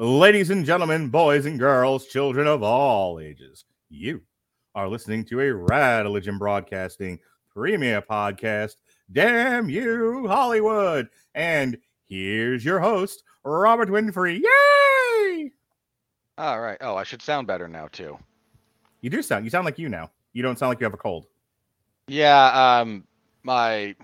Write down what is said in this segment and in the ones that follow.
Ladies and gentlemen, boys and girls, children of all ages, you are listening to a Rad Religion Broadcasting premier podcast. Damn you, Hollywood! And here's your host, Robert Winfree. Yay! All right. Oh, I should sound better now too. You do sound. You sound like you now. You don't sound like you have a cold. Yeah. Um, my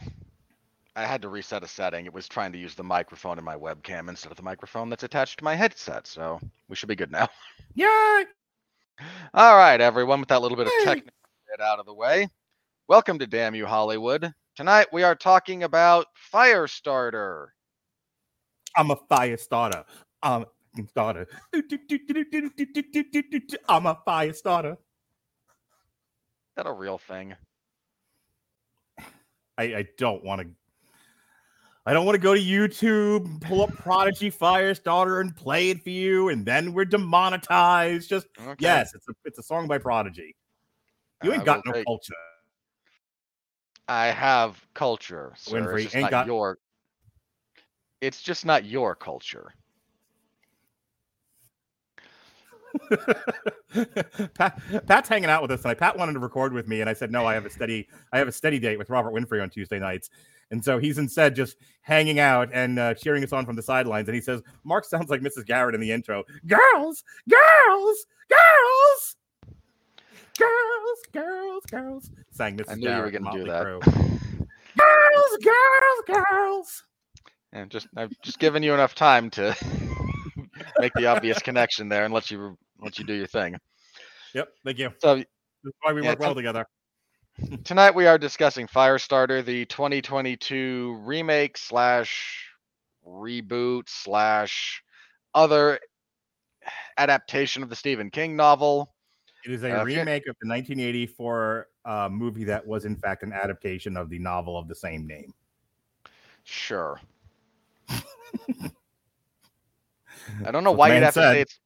I had to reset a setting. It was trying to use the microphone in my webcam instead of the microphone that's attached to my headset. So we should be good now. Yay! All right, everyone. With that little bit of technical bit out of the way, welcome to Damn You Hollywood. Tonight we are talking about Firestarter. I'm a fire starter. I'm a fucking starter. I'm a fire starter. Is that a real thing? I, I don't want to. I don't want to go to YouTube, pull up Prodigy Firestarter, and play it for you, and then we're demonetized. Just Okay. yes, it's a it's a song by Prodigy. You I ain't got no take- culture. I have culture. Sir. Winfree it's just ain't not got- your. It's just not your culture. Pat, Pat's hanging out with us tonight. Pat wanted to record with me, and I said no. I have a steady I have a steady date with Robert Winfree on Tuesday nights, and so he's instead just hanging out and uh, cheering us on from the sidelines. And he says, "Mark sounds like Mrs. Garrett in the intro. Girls, girls, girls." Girls, girls, girls, sang Mrs. I knew you were gonna do Motley that. Girls, girls, girls. And just I've just given you enough time to make the obvious connection there and let you let you do your thing. Yep, thank you. So That's why we Yeah, work well together. Tonight we are discussing Firestarter, the 2022 remake slash reboot slash other adaptation of the Stephen King novel. It is a Uh, remake of the 1984 uh, movie that was, in fact, an adaptation of the novel of the same name. Sure. I don't know That's why you'd have to say it's.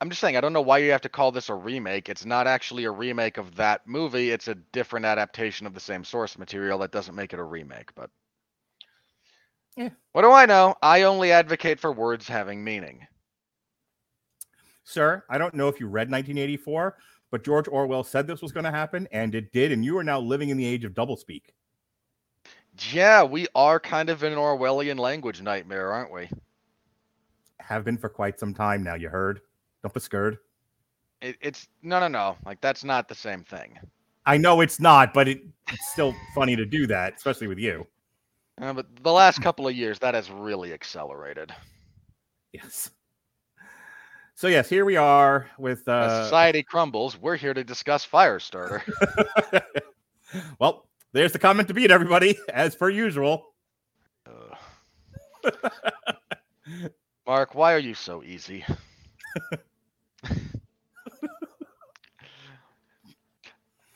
I'm just saying, I don't know why you have to call this a remake. It's not actually a remake of that movie. It's a different adaptation of the same source material. That doesn't make it a remake, but. Yeah. What do I know? I only advocate for words having meaning. Sir, I don't know if you read 1984, but George Orwell said this was going to happen, and it did, and you are now living in the age of doublespeak. Yeah, we are kind of in an Orwellian language nightmare, aren't we? Have been for quite some time now, you heard? Don't be scared. It, it's no, no, no. Like that's not the same thing. I know it's not, but it, it's still funny to do that, especially with you. Uh, but the last couple of years, that has really accelerated. Yes. So, yes, here we are with. Uh, society crumbles, we're here to discuss Firestarter. well, there's the comment to beat, everybody, as per usual. Ugh. Mark, why are you so easy?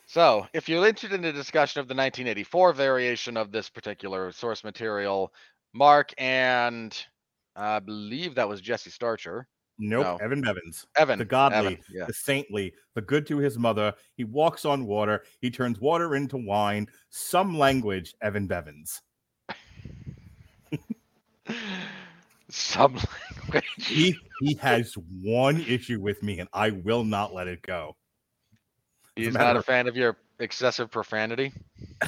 so, if you're interested in a discussion of the 1984 variation of this particular source material, Mark and I believe that was Jesse Starcher. Nope, No. Evan Bevins. Evan. the godly, Evan, yeah. the saintly, the good to his mother. He walks on water. He turns water into wine. Some language, Evan Bevins. Some language. He he has one issue with me, and I will not let it go. As He's not a fan of your excessive profanity.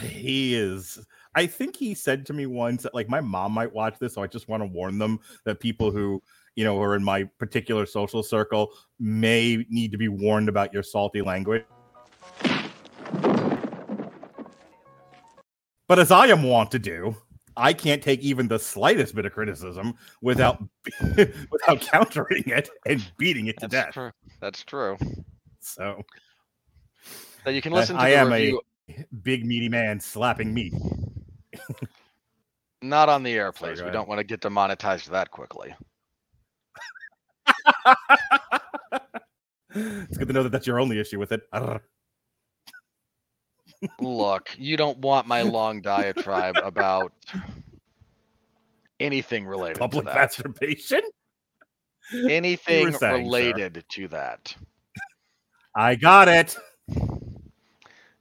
He is. I think he said to me once that like my mom might watch this, so I just want to warn them that people who you know are in my particular social circle may need to be warned about your salty language. But as I am wont to do, I can't take even the slightest bit of criticism without without countering it and beating it to death. That's death. true. That's true. So So you can listen to I am review a big meaty man slapping meat. not on the air, please. go we don't want to get demonetized that quickly. it's good to know that that's your only issue with it. Look, you don't want my long diatribe about anything related Public to that. masturbation. Anything saying, sir. related to that. I got it.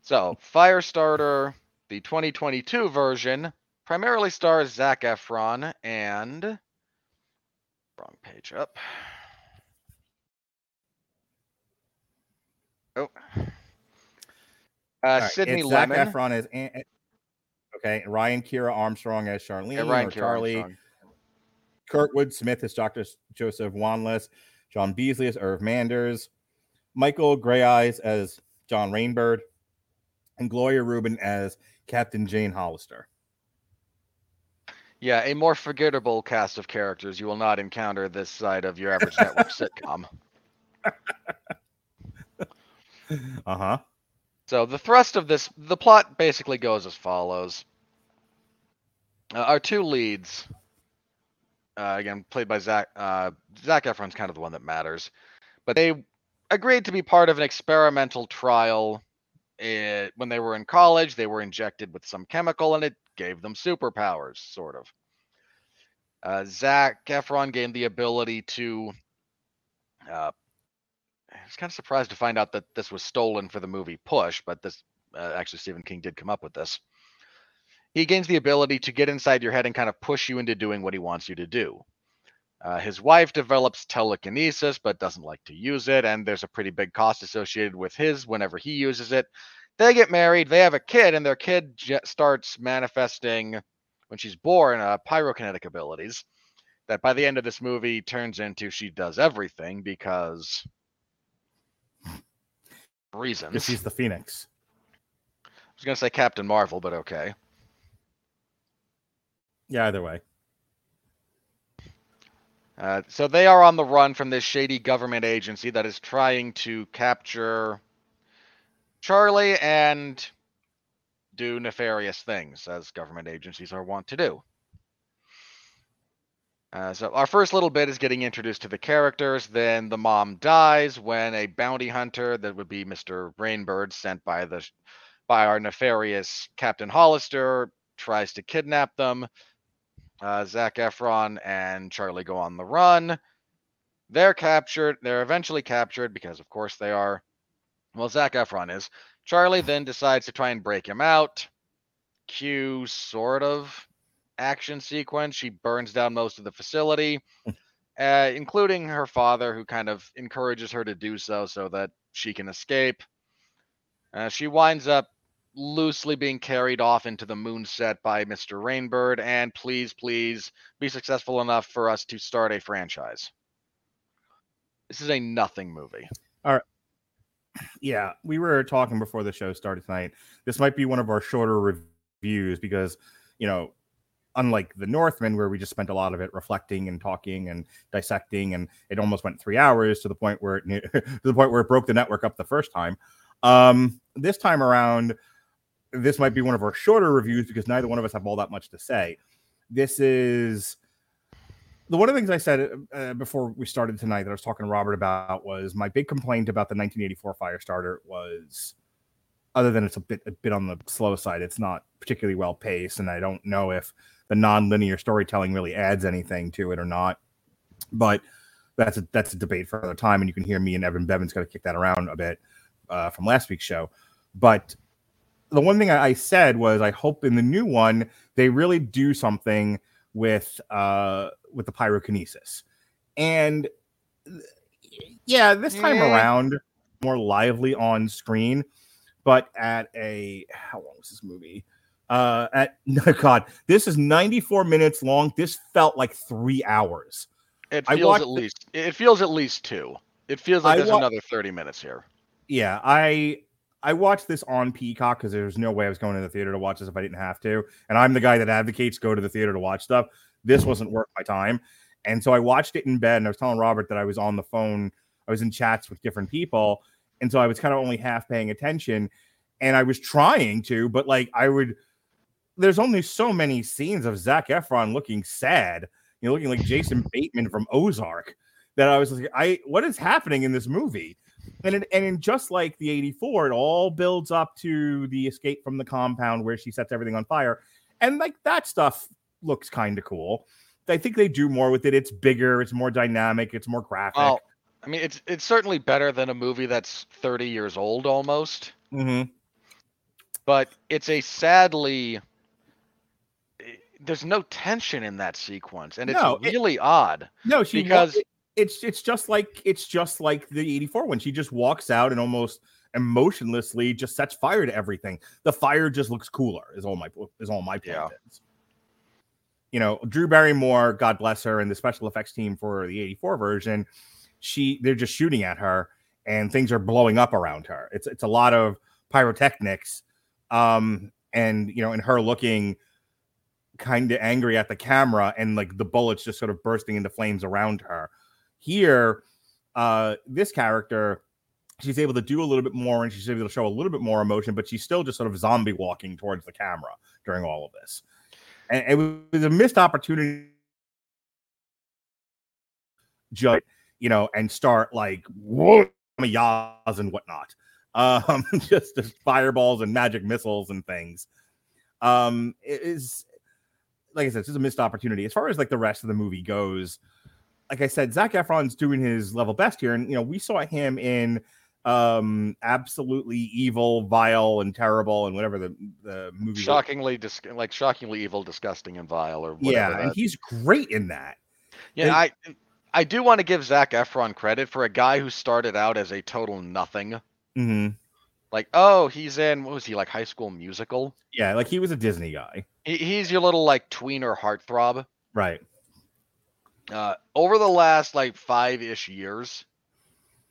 So, Firestarter, the 2022 version, primarily stars Zac Efron and wrong page up. Oh. Uh, right, Sydney it's Zac Lemmon. Efron as An- okay, Ryan Kiera Armstrong as Charlene Yeah, Ryan or Kier Charlie. Armstrong. Kurtwood Smith as Dr. Joseph Wanless, John Beasley as Irv Manders, Michael Greyeyes as John Rainbird, and Gloria Reuben as Captain Jane Hollister. Yeah, a more forgettable cast of characters you will not encounter this side of your average network sitcom. Uh huh. So the thrust of this, the plot basically goes as follows: uh, our two leads, uh, again played by Zac. Uh, Zac Efron's kind of the one that matters, but they agreed to be part of an experimental trial. eh, when they were in college, they were injected with some chemical, and it gave them superpowers, sort of. Uh, Zac Efron gained the ability to. Uh, I was kind of surprised to find out that this was stolen for the movie Push, but this uh, actually Stephen King did come up with this. He gains the ability to get inside your head and kind of push you into doing what he wants you to do. Uh, his wife develops telekinesis but doesn't like to use it, and there's a pretty big cost associated with his whenever he uses it. They get married, they have a kid, and their kid j- starts manifesting when she's born uh, pyrokinetic abilities. That by the end of this movie turns into she does everything because reasons. Because he's the Phoenix. I was gonna say Captain Marvel, but okay. Yeah, either way. Uh, so they are on the run from this shady government agency that is trying to capture Charlie and do nefarious things, as government agencies are wont to do. Uh, so our first little bit is getting introduced to the characters. Then the mom dies when a bounty hunter, that would be Mr. Rainbird, sent by the by our nefarious Captain Hollister, tries to kidnap them. Uh, Zac Efron and Charlie go on the run. They're captured. They're eventually captured because, of course, they are. Well, Zac Efron is. Charlie then decides to try and break him out. Cue sort of action sequence. She burns down most of the facility, uh, including her father, who kind of encourages her to do so so that she can escape. Uh, she winds up loosely being carried off into the moon set by Mr. Rainbird, and please, please be successful enough for us to start a franchise. This is a nothing movie. All right. Yeah, we were talking before the show started tonight. This might be one of our shorter reviews because, you know, unlike the Northman, where we just spent a lot of it reflecting and talking and dissecting, and it almost went three hours to the point where it to the point where it broke the network up the first time. Um, this time around, this might be one of our shorter reviews because neither one of us have all that much to say. This is the one of the things I said uh, before we started tonight that I was talking to Robert about was my big complaint about the 1984 Firestarter was, other than it's a bit a bit on the slow side, it's not particularly well paced, and I don't know if the non-linear storytelling really adds anything to it or not. But that's a that's a debate for another time, and you can hear me and Evan Bevins going to kick that around a bit uh, from last week's show. But the one thing I, I said was I hope in the new one they really do something with uh with the pyrokinesis. And yeah, this time Yeah. around more lively on screen, but at a how long was this movie? Uh at no god, this is 94 minutes long. This felt like 3 hours. It feels at the- least it feels at least two. It feels like I there's wa- another 30 minutes here. yeah i i watched this on peacock because there's no way i was going to the theater to watch this if i didn't have to and i'm the guy that advocates go to the theater to watch stuff this wasn't worth my time and so i watched it in bed and i was telling robert that i was on the phone i was in chats with different people and so i was kind of only half paying attention and i was trying to but like i would there's only so many scenes of zac efron looking sad you know looking like jason bateman from ozark that i was like i what is happening in this movie? And it, and in just like the 84 it all builds up to the escape from the compound where she sets everything on fire and like that stuff looks kind of cool. I think they do more with it. It's bigger it's more dynamic it's more graphic. Well, I mean, it's it's certainly better than a movie that's 30 years old almost, Mhm. but it's a sadly eh, there's no tension in that sequence, and it's No, it- really odd. no she because- it- it's it's just like it's just like the 84 when she just walks out and almost emotionlessly just sets fire to everything the fire just looks cooler is all my is all my point Yeah. is you know drew barrymore god bless her and the special effects team for the 84 version she they're just shooting at her and things are blowing up around her. It's it's a lot of pyrotechnics um and you know and her looking kind of angry at the camera and like the bullets just sort of bursting into flames around her. Here uh this character she's able to do a little bit more and she's able to show a little bit more emotion but she's still just sort of zombie walking towards the camera during all of this. And it was a missed opportunity. Just you know and start like whoa yas and whatnot um just, just fireballs and magic missiles and things um it is like i said this is a missed opportunity as far as like the rest of the movie goes like i said zac efron's doing his level best here and you know we saw him in um absolutely evil vile and terrible and whatever the the movie was. Shockingly, dis- like shockingly evil, disgusting, and vile, or whatever. yeah and he's great in that yeah. I I do want to give Zac Efron credit for a guy who started out as a total nothing. hmm Like, oh, he's in what was he like High School Musical? yeah like he was a disney guy He, he's your little like tweener heartthrob. right Uh, over the last like five ish years,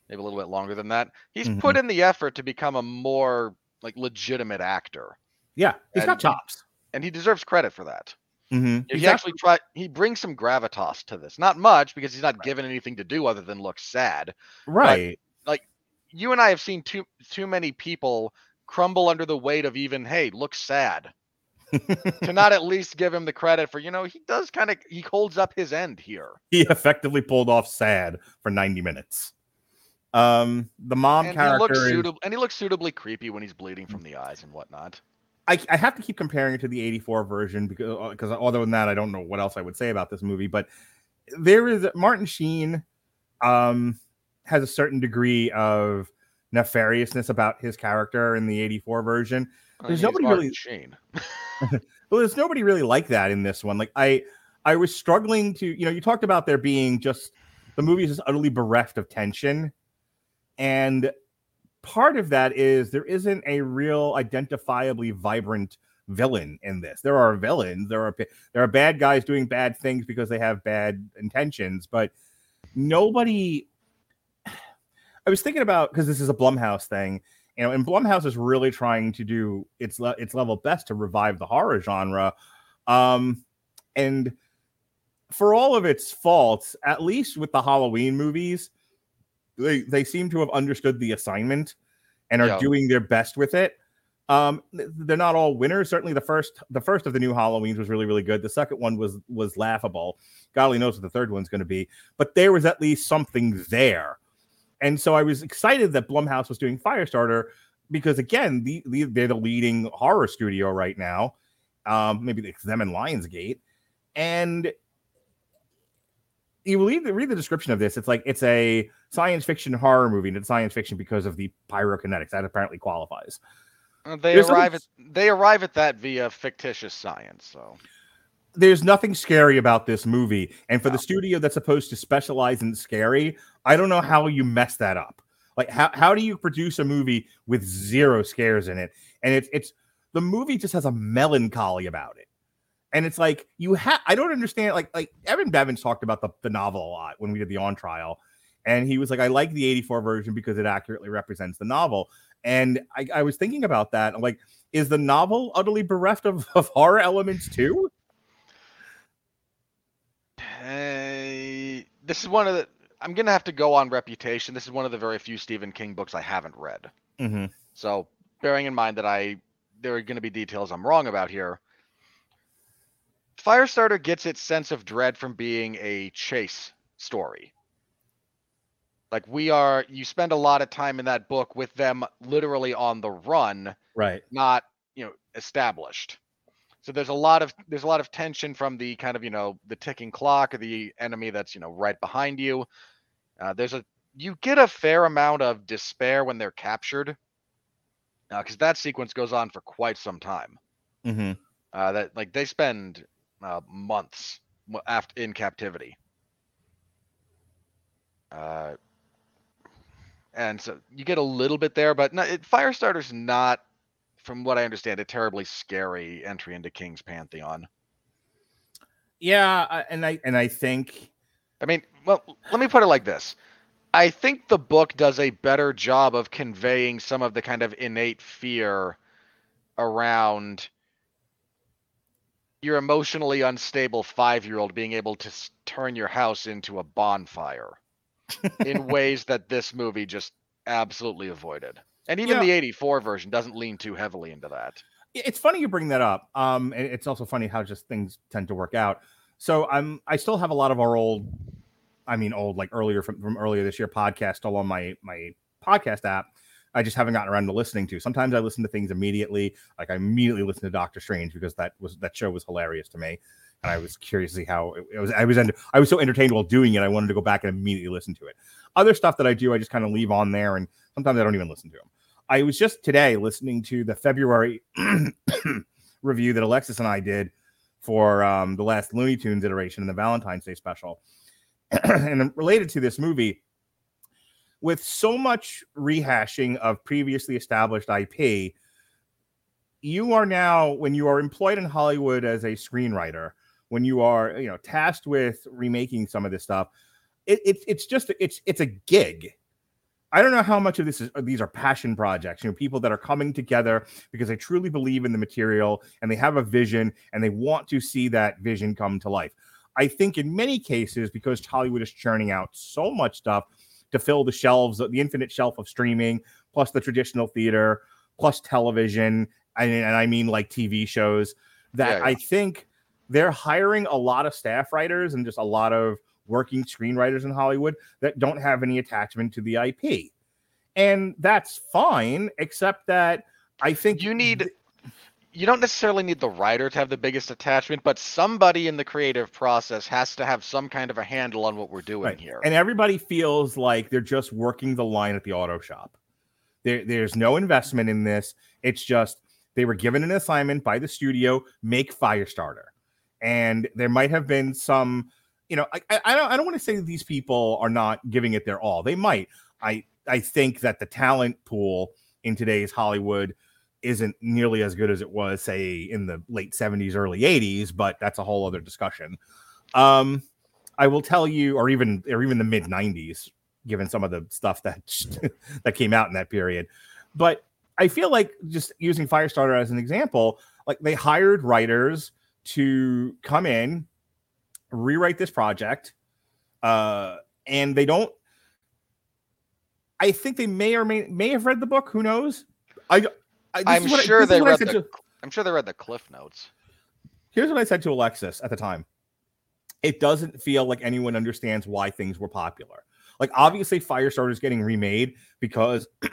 maybe a little bit longer than that, he's Mm-hmm. put in the effort to become a more like legitimate actor, yeah he's got And- chops and he deserves credit for that. Hmm he actually try he brings some gravitas to this. Not much because he's not given anything to do other than look sad. right Like You and I have seen too too many people crumble under the weight of even hey, look sad. to not at least give him the credit for, you know, he does kind of he holds up his end here. he effectively pulled off sad for 90 minutes um the mom and he looks character is- and he looks suitably creepy when he's bleeding from the eyes and whatnot. I, I have to keep comparing it to the 84 version because because other than that I don't know what else I would say about this movie but there is Martin Sheen um has a certain degree of nefariousness about his character in the 84 version. There's nobody Martin really- Sheen. well there's nobody really like that in this one. Like I I was struggling to you know you talked about there being just the movie is just utterly bereft of tension. And part of that is there isn't a real identifiably vibrant villain in this. There are villains, there are there are bad guys doing bad things because they have bad intentions, but nobody I was thinking about because this is a Blumhouse thing, you know, and Blumhouse is really trying to do its le- its level best to revive the horror genre. Um and for all of its faults, at least with the Halloween movies, they they seem to have understood the assignment and are Yeah. doing their best with it. Um, they're not all winners. Certainly, the first the first of the new Halloweens was really really good. The second one was was laughable. God only knows what the third one's going to be, but there was at least something there. And so I was excited that Blumhouse was doing Firestarter because again, the, the they're the leading horror studio right now. Um, maybe it's them and Lionsgate, and you read the, read the description of this. It's like it's a science fiction horror movie, and it's science fiction because of the pyrokinetics. That apparently qualifies. Uh, They There's arrive at they arrive at that via fictitious science. So there's nothing scary about this movie. And for the studio that's supposed to specialize in scary, I don't know how you mess that up. Like how, how do you produce a movie with zero scares in it? And it's it's the movie just has a melancholy about it. And it's like you have I don't understand like like Evan Bevins talked about the, the novel a lot when we did the on trial. And he was like, I like the 84 version because it accurately represents the novel. And I, I was thinking about that. I'm like, is the novel utterly bereft of, of horror elements too? Uh, this is one of the. I'm gonna have to go on reputation. This is one of the very few Stephen King books I haven't read. Mm-hmm. So, bearing in mind that I there are going to be details I'm wrong about here. Firestarter gets its sense of dread from being a chase story. Like we are, you spend a lot of time in that book with them literally on the run, Right. not you know established. So there's a lot of there's a lot of tension from the kind of you know the ticking clock or the enemy that's you know right behind you. Uh, there's a you get a fair amount of despair when they're captured, because that sequence goes on for quite some time. Mm-hmm. Uh, that like they spend uh, months after in captivity. Uh, and so you get a little bit there, but no, it, Firestarter's not, from what I understand, a terribly scary entry into King's pantheon. Yeah, and I and I think I mean, well, let me put it like this. I think the book does a better job of conveying some of the kind of innate fear around your emotionally unstable five year old being able to s- turn your house into a bonfire in ways that this movie just absolutely avoided. And even Yeah. the 84 version doesn't lean too heavily into that. it's funny you bring that up. Um, and it's also funny how just things tend to work out. So I'm I still have a lot of our old, I mean old like earlier from, from earlier this year podcast still on my my podcast app. I just haven't gotten around to listening to. Sometimes I listen to things immediately. Like I immediately listen to Doctor Strange because that was that show was hilarious to me, and I was curious to see how it, it was. I was ent- I was so entertained while doing it. I wanted to go back and immediately listen to it. Other stuff that I do, I just kind of leave on there, and sometimes I don't even listen to them. I was just today listening to the February review that Alexis and I did for um, the last Looney Tunes iteration and the Valentine's Day special, and related to this movie with so much rehashing of previously established IP, you are now, when you are employed in Hollywood as a screenwriter, when you are, you know, tasked with remaking some of this stuff, it, it, it's just it's it's a gig. I don't know how much of this is these are passion projects, you know, people that are coming together because they truly believe in the material and they have a vision and they want to see that vision come to life. I think in many cases, because Hollywood is churning out so much stuff, to fill the shelves, of the infinite shelf of streaming, plus the traditional theater, plus television, and, and I mean like TV shows. That yeah. I think they're hiring a lot of staff writers and just a lot of working screenwriters in Hollywood that don't have any attachment to the IP, and that's fine. Except that I think You need you don't necessarily need the writer to have the biggest attachment, but somebody in the creative process has to have some kind of a handle on what we're doing Right. here. And everybody feels like they're just working the line at the auto shop. There, there's no investment in this. It's just they were given an assignment by the studio, make Firestarter. And there might have been some, you know, I, I, I don't I don't want to say that these people are not giving it their all. They might. I I think that the talent pool in today's Hollywood isn't nearly as good as it was, say, in the late 70s, early 80s, but that's a whole other discussion. Um, I will tell you, or even or even the mid '90s, given some of the stuff that that came out in that period. But I feel like just using Firestarter as an example, like they hired writers to come in, rewrite this project, uh, and they don't. I think they may or may may have read the book. Who knows? I I- is what I- sure they read the. to- I'm sure they read the cliff notes. here's what I said to Alexis at the time. It doesn't feel like anyone understands why things were popular. Like obviously Firestarter is getting remade because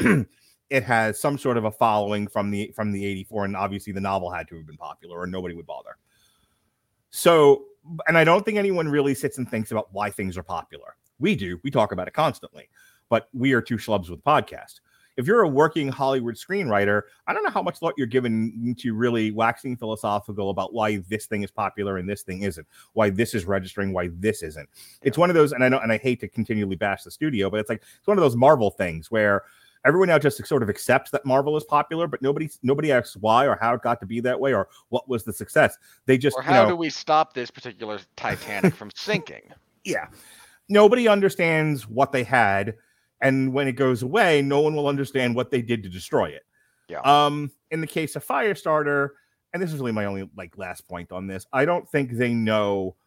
it has some sort of a following from the from the 84 and obviously the novel had to have been popular or nobody would bother. So, and I don't think anyone really sits and thinks about why things are popular. We do. We talk about it constantly. But we are two schlubs with podcast if you're a working Hollywood screenwriter, I don't know how much thought you're given to really waxing philosophical about why this thing is popular and this thing isn't, why this is registering, why this isn't. It's one of those, and I know, and I hate to continually bash the studio, but it's like it's one of those Marvel things where everyone now just sort of accepts that Marvel is popular, but nobody nobody asks why or how it got to be that way or what was the success. They just Or you how know, do we stop this particular Titanic from sinking? yeah nobody understands what they had and when it goes away no one will understand what they did to destroy it Yeah. um in the case of firestarter and this is really my only like last point on this i don't think they know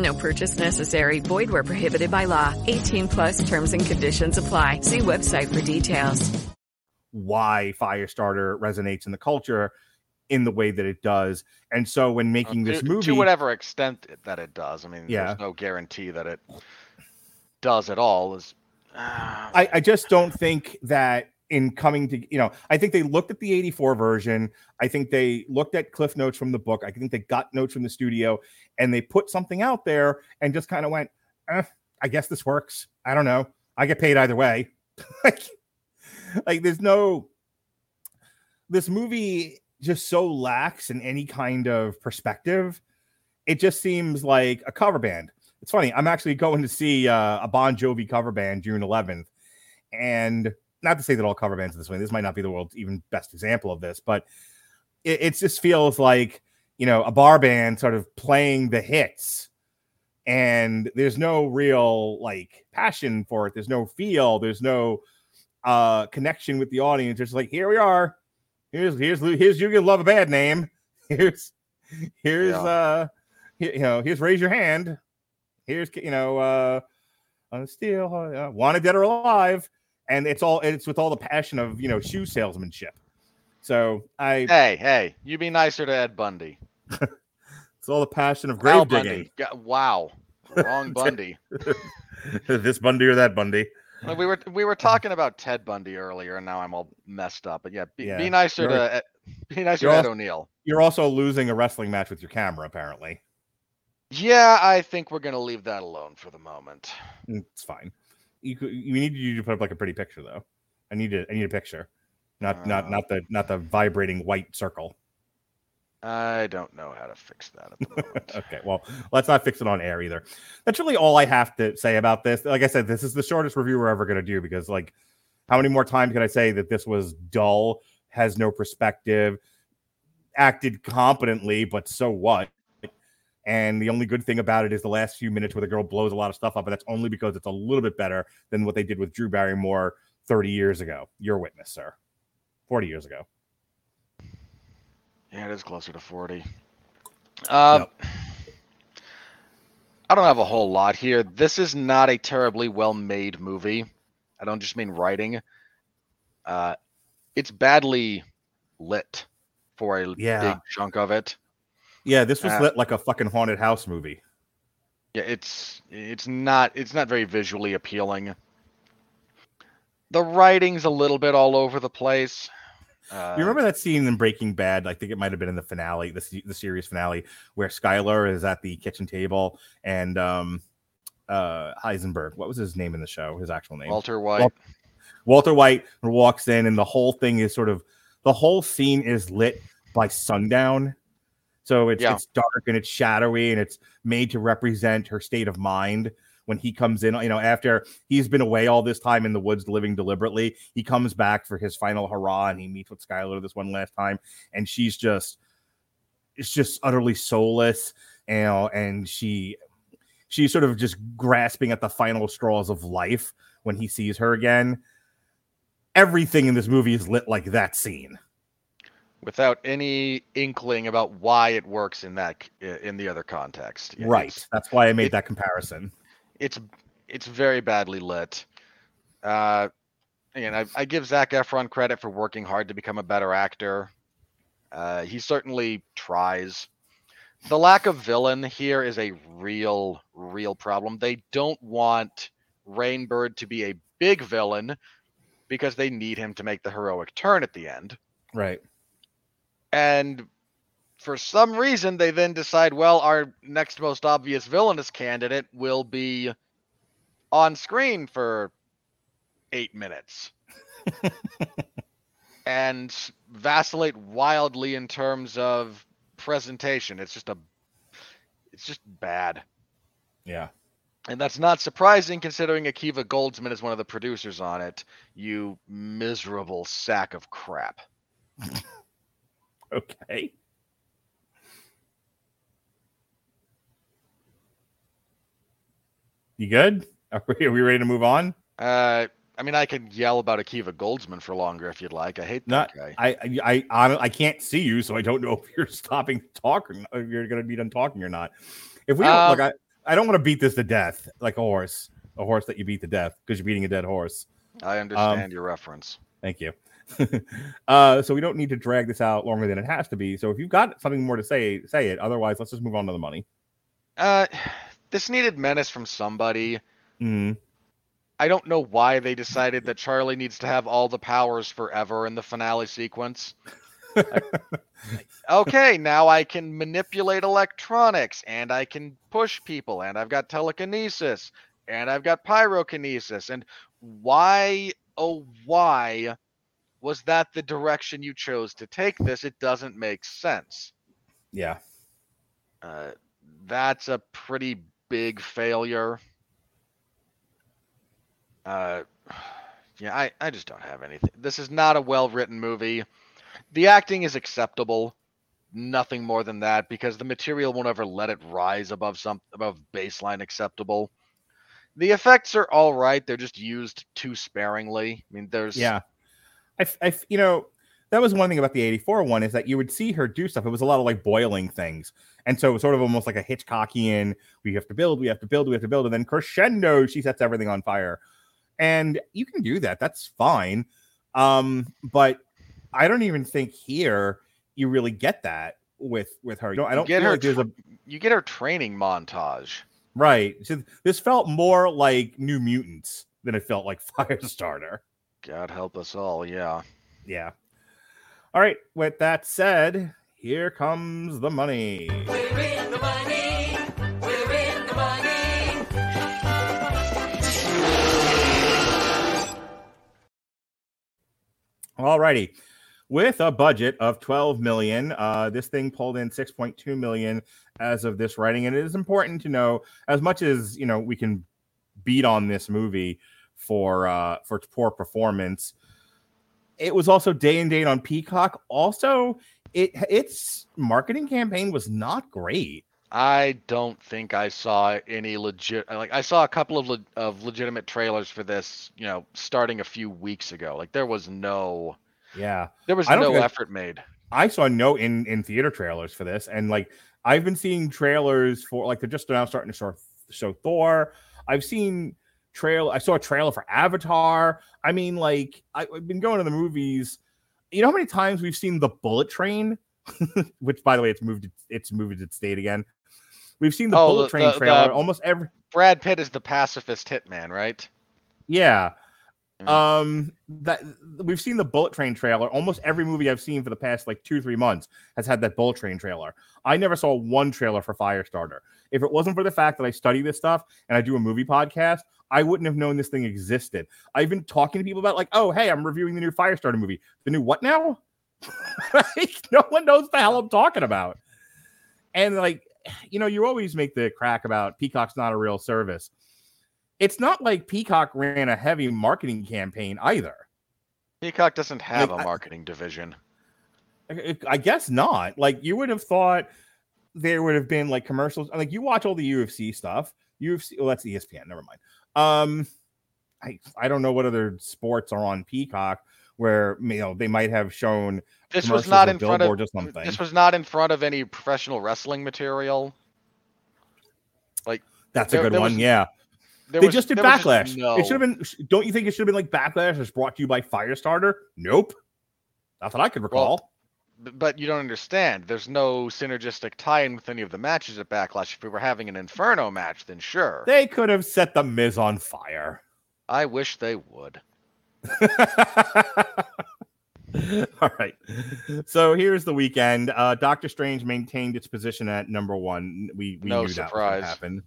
No purchase necessary. Void where prohibited by law. 18 plus terms and conditions apply. See website for details. why firestarter resonates in the culture in the way that it does and so when making to, this movie to whatever extent that it does. I mean, Yeah. there's no guarantee that it does at all. Is uh, I, I just don't think that in coming to you know i think they looked at the 84 version. I think they looked at cliff notes from the book. I think they got notes from the studio and they put something out there and just kind of went eh, i guess this works. I don't know. I get paid either way. Like, like there's no this movie just so lacks in any kind of perspective. It just seems like a cover band. It's funny i'm actually going to see uh, a bon jovi cover band june 11th and not to say that all cover bands are this way. This might not be the world's even best example of this, but it, it just feels like you know a bar band sort of playing the hits, and there's no real like passion for it. There's no feel. There's no uh connection with the audience. It's like here we are. Here's here's here's you can love a bad name. Here's here's Yeah. uh you know here's raise your hand. Here's you know uh on steel uh, wanted dead or alive and it's all it's with all the passion of you know shoe salesmanship so i hey, hey, you be nicer to Ed Bundy. it's all the passion of grave Bundy. digging Wow, wrong Bundy. this bundy or that bundy we were we were talking about Ted Bundy earlier, and now I'm all messed up. But yeah, be, Yeah, be nicer you're- to Ed- be nicer to Ed also- O'Neill. you're also losing a wrestling match with your camera apparently Yeah, I think we're gonna leave that alone for the moment. Mm, it's fine you could you need you to put up like a pretty picture though. I need a i need a picture. Not not Uh. not the not the vibrating white circle. I don't know how to fix that at the moment. okay well let's not fix it on air either. That's really all i have to say about this. Like i said this is the shortest review we're ever going to do because like how many more times can i say that this was dull has no perspective acted competently but so what and the only good thing about it is the last few minutes where the girl blows a lot of stuff up, but that's only because it's a little bit better than what they did with Drew Barrymore 30 years ago. Your witness, sir. 40 years ago. Yeah, it is closer to 40. Um, I don't have a whole lot here. This is not a terribly well made movie. I don't just mean writing. Uh, it's badly lit for a Yeah. big chunk of it. Yeah, this was Uh, lit like a fucking haunted house movie. Yeah, it's it's not it's not very visually appealing. The writing's a little bit all over the place. Uh, You remember that scene in Breaking Bad? I think it might have been in the finale, the the series finale, where Skyler is at the kitchen table and um, uh, Heisenberg. What was his name in the show? His actual name? Walter White. Wal- Walter White walks in, and the whole thing is sort of the whole scene is lit by sundown. So it's Yeah. it's dark and it's shadowy and it's made to represent her state of mind when he comes in. You know, after he's been away all this time in the woods living deliberately, he comes back for his final hurrah and he meets with Skyler this one last time, and she's just it's just utterly soulless, you know, and she she's sort of just grasping at the final straws of life when he sees her again. Everything in this movie is lit like that scene. Without any inkling about why it works in that in the other context. Right. That's why I made it- that comparison. it's it's very badly lit. Uh, and I, I give Zac Efron credit for working hard to become a better actor. Uh, he certainly tries. The lack of villain here is a real, real problem. They don't want Rainbird to be a big villain because they need him to make the heroic turn at the end. Right. And for some reason, they then decide, well, our next most obvious villainous candidate will be on screen for eight minutes and vacillate wildly in terms of presentation. It's just a, it's just bad. Yeah. And that's not surprising considering Akiva Goldsman is one of the producers on it. You miserable sack of crap. Okay. You good? Are we, are we ready to move on? Uh, I mean, I could yell about Akiva Goldsman for longer if you'd like. I hate Not. that guy. I I I I can't see you, so I don't know if you're stopping to talk or not, if you're going to be done talking or not. If we Um, look, I I don't want to beat this to death like a horse, a horse that you beat to death because you're beating a dead horse. I understand your reference. Thank you. uh, so we don't need to drag this out longer than it has to be. So if you've got something more to say, say it. Otherwise, let's just move on to the money. Uh, this needed menace from somebody. Mm, I don't know why they decided that Charlie needs to have all the powers forever in the finale sequence. Okay, now I can manipulate electronics and I can push people and I've got telekinesis and I've got pyrokinesis. And why, oh, why was that the direction you chose to take this? It doesn't make sense. yeah. Uh, that's a pretty big failure. Uh, yeah, I, I just don't have anything. This is not a well written movie. The acting is acceptable, nothing more than that, because the material won't ever let it rise above some above baseline acceptable. The effects are all right; they're just used too sparingly. I mean, there's Yeah. I, I you know, that was one thing about the 84 one is that you would see her do stuff. It was a lot of like boiling things. And so it was sort of almost like a Hitchcockian, we have to build, we have to build, we have to build. And then crescendo, she sets everything on fire. And you can do that. That's fine. Um, but I don't even think here you really get that with with her. You know, I don't get her like there's a you get her training montage. right. So this felt more like New Mutants than it felt like Firestarter. God help us all, yeah. Yeah. All right. With that said, here comes the money. We're in the money. We're in the money. All righty. With a budget of 12 million, uh, this thing pulled in 6.2 million as of this writing. And it is important to know, as much as you know, we can beat on this movie for uh for poor performance. It was also day and date on Peacock. Also, it its marketing campaign was not great. I don't think I saw any legit. Like I saw a couple of le- of legitimate trailers for this, you know, starting a few weeks ago. Like there was no, Yeah. there was no think I- effort made. I saw no in in theater trailers for this, and like I've been seeing trailers for like they're just now starting to show show Thor. I've seen trail. I saw a trailer for Avatar. I mean, like I, I've been going to the movies. You know how many times we've seen the Bullet Train, which by the way, it's moved. It's moved its date again. We've seen the Oh, Bullet the- Train the- trailer the- almost every. Brad Pitt is the pacifist hitman, right? Yeah. Um, that we've seen the Bullet Train trailer. Almost every movie I've seen for the past like two three months has had that Bullet Train trailer. I never saw one trailer for Firestarter. If it wasn't for the fact that I study this stuff and I do a movie podcast, I wouldn't have known this thing existed. I've been talking to people about like, oh hey, I'm reviewing the new Firestarter movie. The new what now? like, no one knows the hell I'm talking about. And like, you know, you always make the crack about Peacock's not a real service. It's not like Peacock ran a heavy marketing campaign either. Peacock doesn't have Like, a I- marketing division. I I guess not. Like you would have thought there would have been like commercials. Like you watch all the UFC stuff. UFC. Well, that's E ESPN. Never mind. Um, I I don't know what other sports are on Peacock where you know they might have shown. This was not in front of something. this was not in front of any professional wrestling material. Like That's there- a good one. was- yeah. they was- just did backlash. no- It should have been. Don't you think it should have been like backlash is brought to you by Firestarter? Nope. Not that I could recall. B- But you don't understand. There's no synergistic tie-in with any of the matches at Backlash. If we were having an Inferno match, then sure. they could have set the Miz on fire. I wish they would. All right. So here's the weekend. Uh, Doctor Strange maintained its position at number one. We, we No knew that was gonna happen.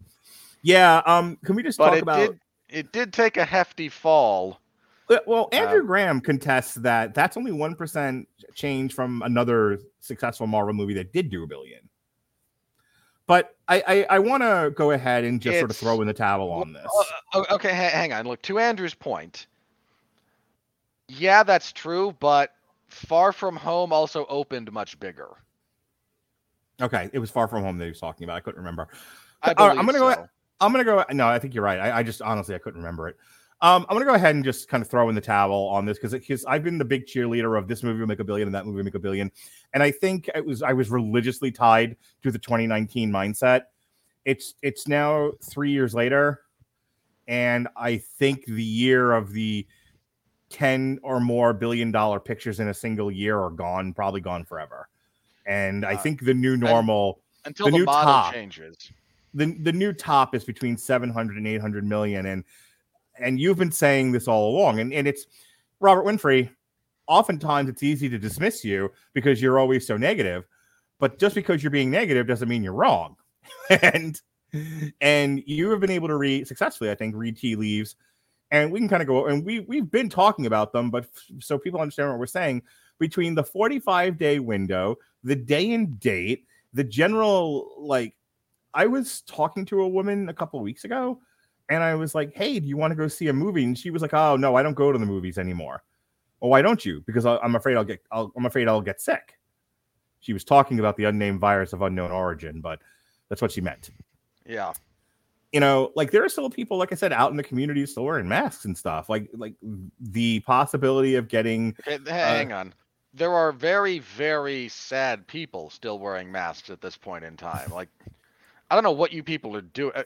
Yeah. Um. Can we just But talk about? did it did take a hefty fall. Uh, Well, Andrew Um, Graham contests that that's only one percent change from another successful Marvel movie that did do a billion. But I I, I want to go ahead and just sort of throw in the towel on this. Uh, uh, okay, hang on. Look, to Andrew's point. Yeah, that's true, but Far From Home also opened much bigger. Okay, it was Far From Home that he was talking about. I couldn't remember. I right, I'm gonna go. I'm gonna go. No, I think you're right. I, I just honestly I couldn't remember it. Um, I'm gonna go ahead and just kind of throw in the towel on this because because I've been the big cheerleader of this movie will make a billion and that movie will make a billion, and I think it was I was religiously tied to the 2019 mindset. It's it's now three years later, and I think the year of the 10 or more billion dollar pictures in a single year are gone, probably gone forever. And I Uh, think the new normal Until the the, new model top- changes. the the new top is between 700 and 800 million and and you've been saying this all along and and it's Robert Winfree oftentimes it's easy to dismiss you because you're always so negative but just because you're being negative doesn't mean you're wrong. And and you have been able to read successfully I think read tea leaves and we can kind of go and we we've been talking about them but f- so people understand what we're saying. Between the 45 day window the day and date the general like I was talking to a woman a couple weeks ago and I was like, Hey, do you want to go see a movie? And she was like, Oh, no, I don't go to the movies anymore. Well, why don't you? Because I- I'm afraid I'll get, I'll, I'm afraid I'll get sick. She was talking about the unnamed virus of unknown origin, but that's what she meant. Yeah. You know, like there are still people, like I said, out in the community still wearing masks and stuff. Like, like the possibility of getting Okay, h- uh, hang on. There are very, very sad people still wearing masks at this point in time. Like, I don't know what you people are doing. Uh,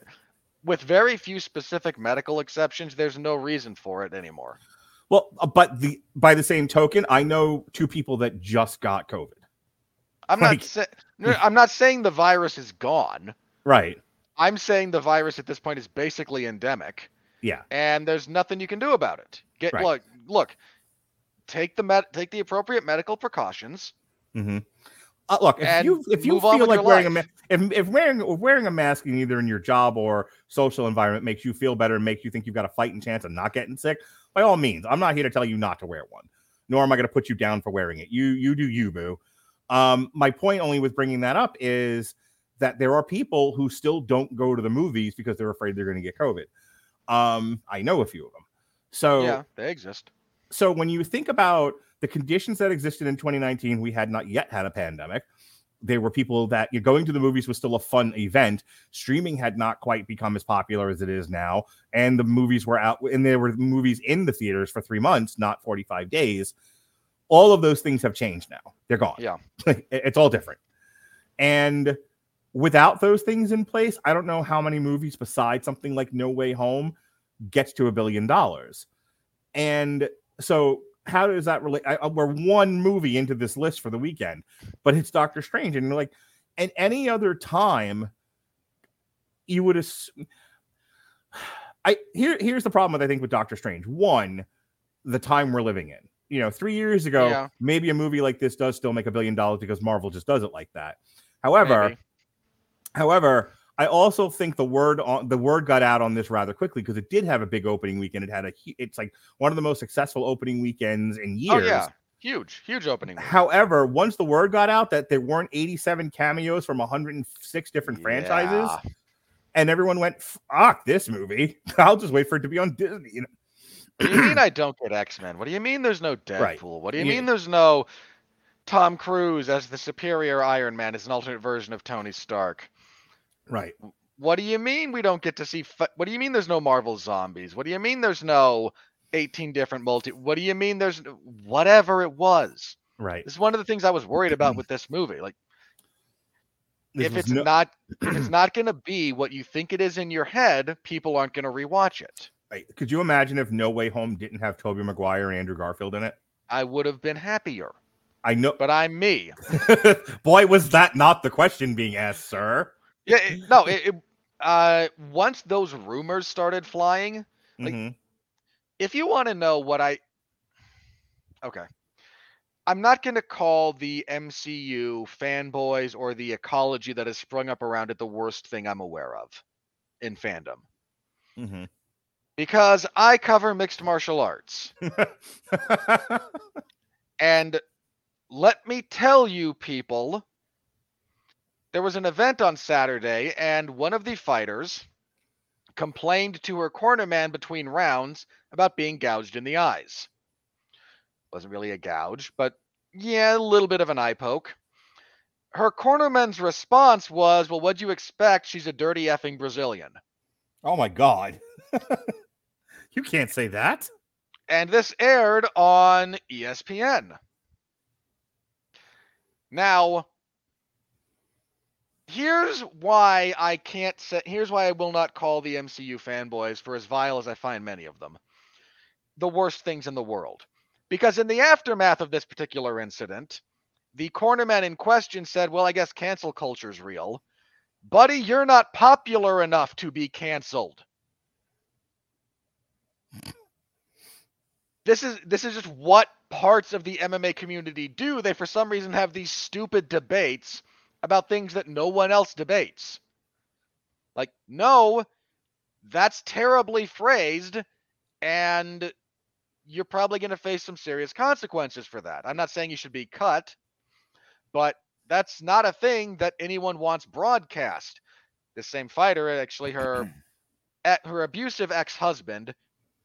With very few specific medical exceptions, there's no reason for it anymore. well, uh, but the by the same token, I know two people that just got COVID. I'm Like- not. Sa- I'm not saying the virus is gone. Right. I'm saying the virus at this point is basically endemic, Yeah. and there's nothing you can do about it. Get Right. look, look. Take the med- take the appropriate medical precautions. Mm-hmm. Uh, look, if you if you feel like wearing a ma- life. If, if wearing if wearing a mask in either in your job or social environment makes you feel better and makes you think you've got a fighting chance of not getting sick, by all means, I'm not here to tell you not to wear one, nor am I going to put you down for wearing it. You you do you, boo. Um, my point only with bringing that up is that there are people who still don't go to the movies because they're afraid they're going to get COVID. Um, I know a few of them. So yeah, they exist. so when you think about the conditions that existed in 2019, we had not yet had a pandemic. There were people that you're going to the movies was still a fun event. Streaming had not quite become as popular as it is now, and the movies were out, and there were movies in the theaters for three months, not 45 days. All of those things have changed now. They're gone. Yeah. It's all different. And without those things in place, I don't know how many movies besides something like No Way Home gets to a billion dollars. And so, how does that relate? I, we're one movie into this list for the weekend, but it's Doctor Strange, and like, and any other time, you would assume. I here here's the problem with I think with Doctor Strange. One, the time we're living in. You know, three years ago, Yeah. maybe a movie like this does still make a billion dollars because Marvel just does it like that. However, Maybe. however, I also think the word on the word got out on this rather quickly because it did have a big opening weekend. It had a it's like one of the most successful opening weekends in years. Oh yeah, huge, huge opening. week. However, once the word got out that there weren't 87 cameos from 106 different franchises, and everyone went, "Fuck this movie! I'll just wait for it to be on Disney." You know? What do you mean I don't get X Men? What do you mean there's no Deadpool? Right. What do you Yeah. mean there's no Tom Cruise as the superior Iron Man as an alternate version of Tony Stark? Right. What do you mean we don't get to see? F- what do you mean there's no Marvel zombies? What do you mean there's no 18 different multi? What do you mean there's whatever it was? Right. This is one of the things I was worried about mm-hmm. with this movie. Like This if it's no- not if it's not going to be what you think it is in your head, people aren't going to rewatch it. Right. Could you imagine if No Way Home didn't have Tobey Maguire and Andrew Garfield in it? I would have been happier, I know, but I'm me. boy, was that not the question being asked, sir? Yeah, it, no. It, it, uh, once those rumors started flying, Like- Mhm. if you want to know what I, okay, I'm not going to call the MCU fanboys or the ecology that has sprung up around it the worst thing I'm aware of in fandom Mhm. because I cover mixed martial arts. And let me tell you, people, there was an event on Saturday, and one of the fighters complained to her cornerman between rounds about being gouged in the eyes. Wasn't really a gouge, but yeah, a little bit of an eye poke. Her cornerman's response was, Well, what'd you expect? She's a dirty effing Brazilian. oh my god, you can't say that. and this aired on ESPN. Now, here's why I can't say, here's why I will not call the MCU fanboys, for as vile as I find many of them, the worst things in the world. Because in the aftermath of this particular incident, the cornerman in question said, Well, I guess cancel culture's real. Buddy, you're not popular enough to be canceled. this is this is just what parts of the MMA community do. They for some reason have these stupid debates about things that no one else debates. Like, no, that's terribly phrased, and you're probably going to face some serious consequences for that. I'm not saying you should be cut, but that's not a thing that anyone wants broadcast. This same fighter, actually, her her abusive ex-husband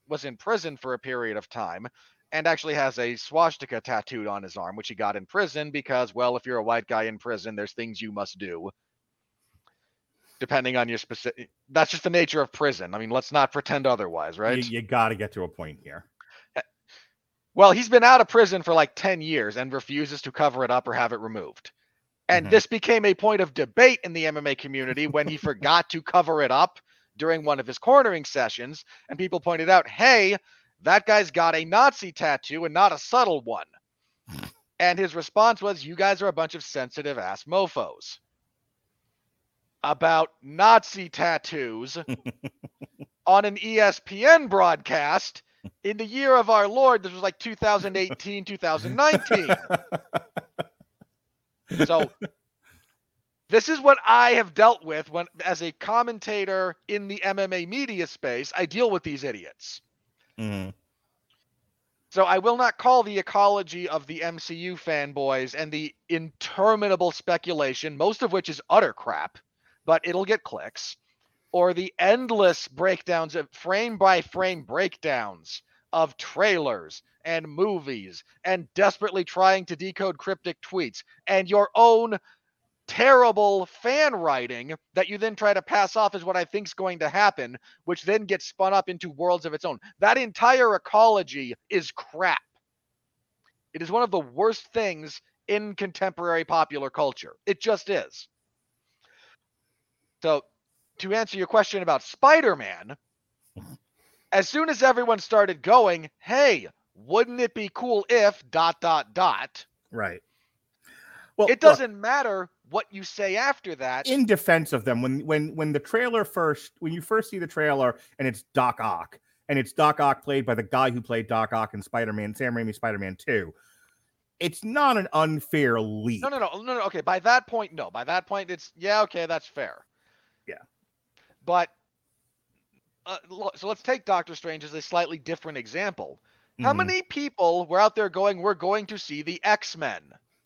was in prison for a period of time and actually has a swastika tattooed on his arm, which he got in prison because, well, if you're a white guy in prison, there's things you must do. Depending on your specific, that's just the nature of prison. I mean, let's not pretend otherwise, right? You, you got to get to a point here. Well, he's been out of prison for like 10 years and refuses to cover it up or have it removed. And Mhm. this became a point of debate in the MMA community when he forgot to cover it up during one of his cornering sessions. And people pointed out, hey, that guy's got a Nazi tattoo and not a subtle one. And his response was, you guys are a bunch of sensitive ass mofos. About Nazi tattoos on an ESPN broadcast in the year of our Lord, this was like 2018, 2019. So this is what I have dealt with when as a commentator in the MMA media space, I deal with these idiots. Mhm. So I will not call the ecology of the MCU fanboys and the interminable speculation, most of which is utter crap, but it'll get clicks, or the endless breakdowns of frame by frame breakdowns of trailers and movies and desperately trying to decode cryptic tweets and your own terrible fan writing that you then try to pass off as what I think is going to happen, which then gets spun up into worlds of its own. That entire ecology is crap. It is one of the worst things in contemporary popular culture. It just is. So, to answer your question about Spider Man, as soon as everyone started going, hey, wouldn't it be cool if dot dot dot? Right. Well, It doesn't matter what you say after that. in defense of them, when when when the trailer first, when you first see the trailer and it's Doc Ock, and it's Doc Ock played by the guy who played Doc Ock in Spider-Man, Sam Raimi Spider-Man 2. It's not an unfair leap. No, no, no, no, no. Okay, by that point, no. By that point, it's yeah, okay, that's fair. Yeah. But uh, so let's take Doctor Strange as a slightly different example. How Mhm. many people were out there going, "We're going to see the X Men"?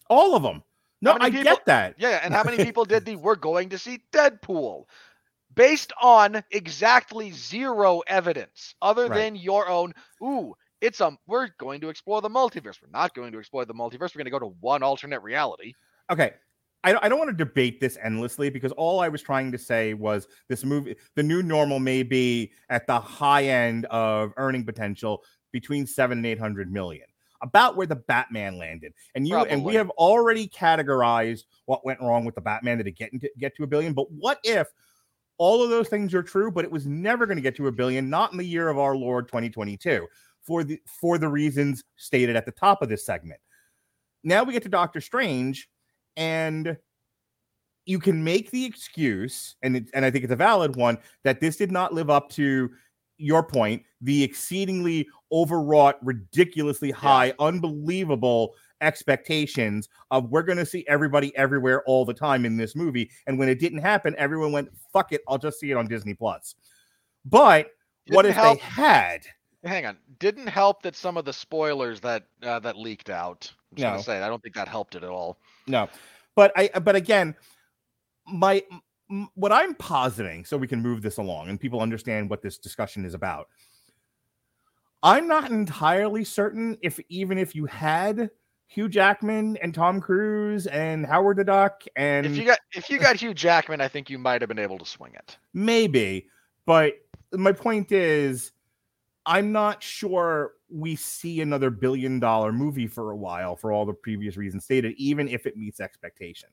All of them. No, I people- get that. Yeah, and how many people did the "We're going to see Deadpool"? Based on exactly zero evidence, other Right. than your own. Ooh, it's um, we're going to explore the multiverse. We're not going to explore the multiverse. We're going to go to one alternate reality. okay I don't, I don't want to debate this endlessly because all i was trying to say was this movie the new normal may be at the high end of earning potential between seven and eight hundred million about where the batman landed and you and we have already categorized what went wrong with the batman that it get into, get to a billion but what if all of those things are true but it was never going to get to a billion not in the year of our lord 2022 for the for the reasons stated at the top of this segment. Now we get to doctor strange and you can make the excuse and it, and I think it's a valid one that this did not live up to your point the exceedingly overwrought ridiculously high unbelievable expectations of we're going to see everybody everywhere all the time in this movie and when it didn't happen everyone went fuck it I'll just see it on Disney Plus but what if help- they had Hang on, didn't help that some of the spoilers that uh, that leaked out. I'm No. say, I don't think that helped it at all. No, but I but again, my what I'm positing, so we can move this along and people understand what this discussion is about. I'm not entirely certain if even if you had Hugh Jackman and Tom Cruise and Howard the Duck and If you got if you got Hugh Jackman, I think you might have been able to swing it. maybe, but my point is, I'm not sure we see another billion dollar movie for a while for all the previous reasons stated, even if it meets expectation.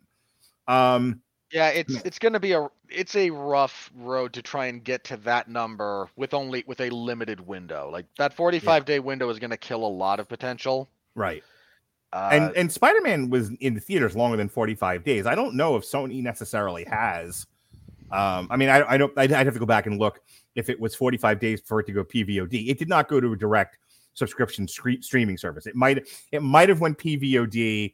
Um, Yeah, it's it's gonna be a it's a rough road to try and get to that number with only with a limited window. Like that 45 day window is gonna kill a lot of potential. right. Uh, and and Spider-Man was in the theaters longer than 45 days. I don't know if Sony necessarily has. Um, I mean, I, I don't. I'd, I'd have to go back and look if it was 45 days for it to go PVOD. It did not go to a direct subscription scre- streaming service. It might it might have went PVOD.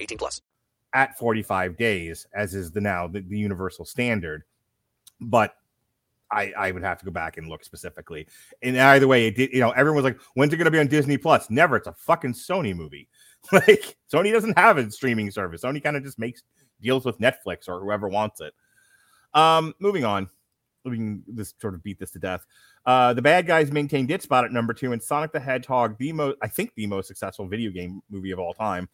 18 plus. at 45 days, as is the now the, the universal standard. But I, I would have to go back and look specifically. And either way, it did. You know, everyone was like, "When's it going to be on Disney Plus?" Never. It's a fucking Sony movie. like Sony doesn't have a streaming service. Sony kind of just makes deals with Netflix or whoever wants it. Um, moving on. We can just sort of beat this to death. Uh, the bad guys maintained its spot at number two, and Sonic the Hedgehog, the most, I think, the most successful video game movie of all time.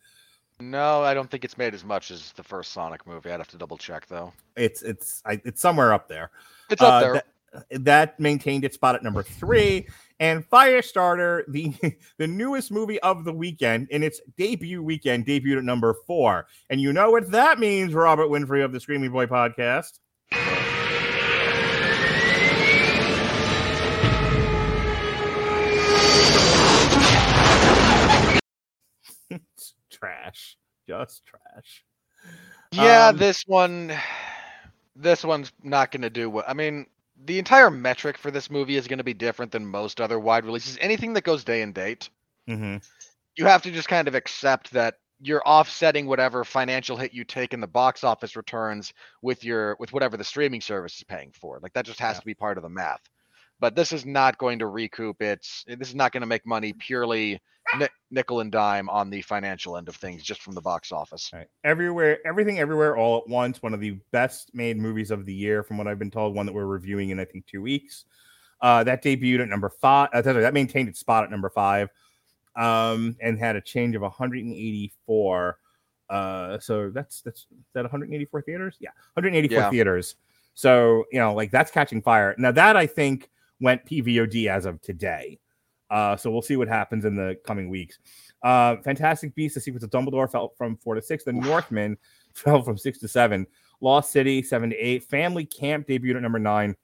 No, I don't think it's made as much as the first Sonic movie. I'd have to double check though. It's it's I, it's somewhere up there. It's up Uh, there. That, that maintained its spot at number three. And Firestarter, the the newest movie of the weekend, in its debut weekend, debuted at number four. And you know what that means, Robert Winfree of the Screaming Boy podcast. Trash, just trash. Yeah, Um, this one, this one's not going to do what. I mean, the entire metric for this movie is going to be different than most other wide releases. Anything that goes day and date, Mhm. you have to just kind of accept that you're offsetting whatever financial hit you take in the box office returns with your with whatever the streaming service is paying for. Like that just has Yeah. to be part of the math. But this is not going to recoup its. This is not going to make money purely ni- nickel and dime on the financial end of things just from the box office. Right. Everywhere, everything, everywhere, all at once. One of the best made movies of the year, from what I've been told. One that we're reviewing in I think two weeks. Uh, that debuted at number five. Uh, that maintained its spot at number five, um, and had a change of 184. Uh, so that's that's is that 184 theaters. Yeah, 184 Yeah. theaters. So you know, like that's catching fire. Now that I think went PVOD as of today. Uh, so we'll see what happens in the coming weeks. Uh, Fantastic Beasts: The Secrets of Dumbledore fell from four to six. The Northman fell from six to seven. Lost City seven to eight. Family Camp debuted at number nine.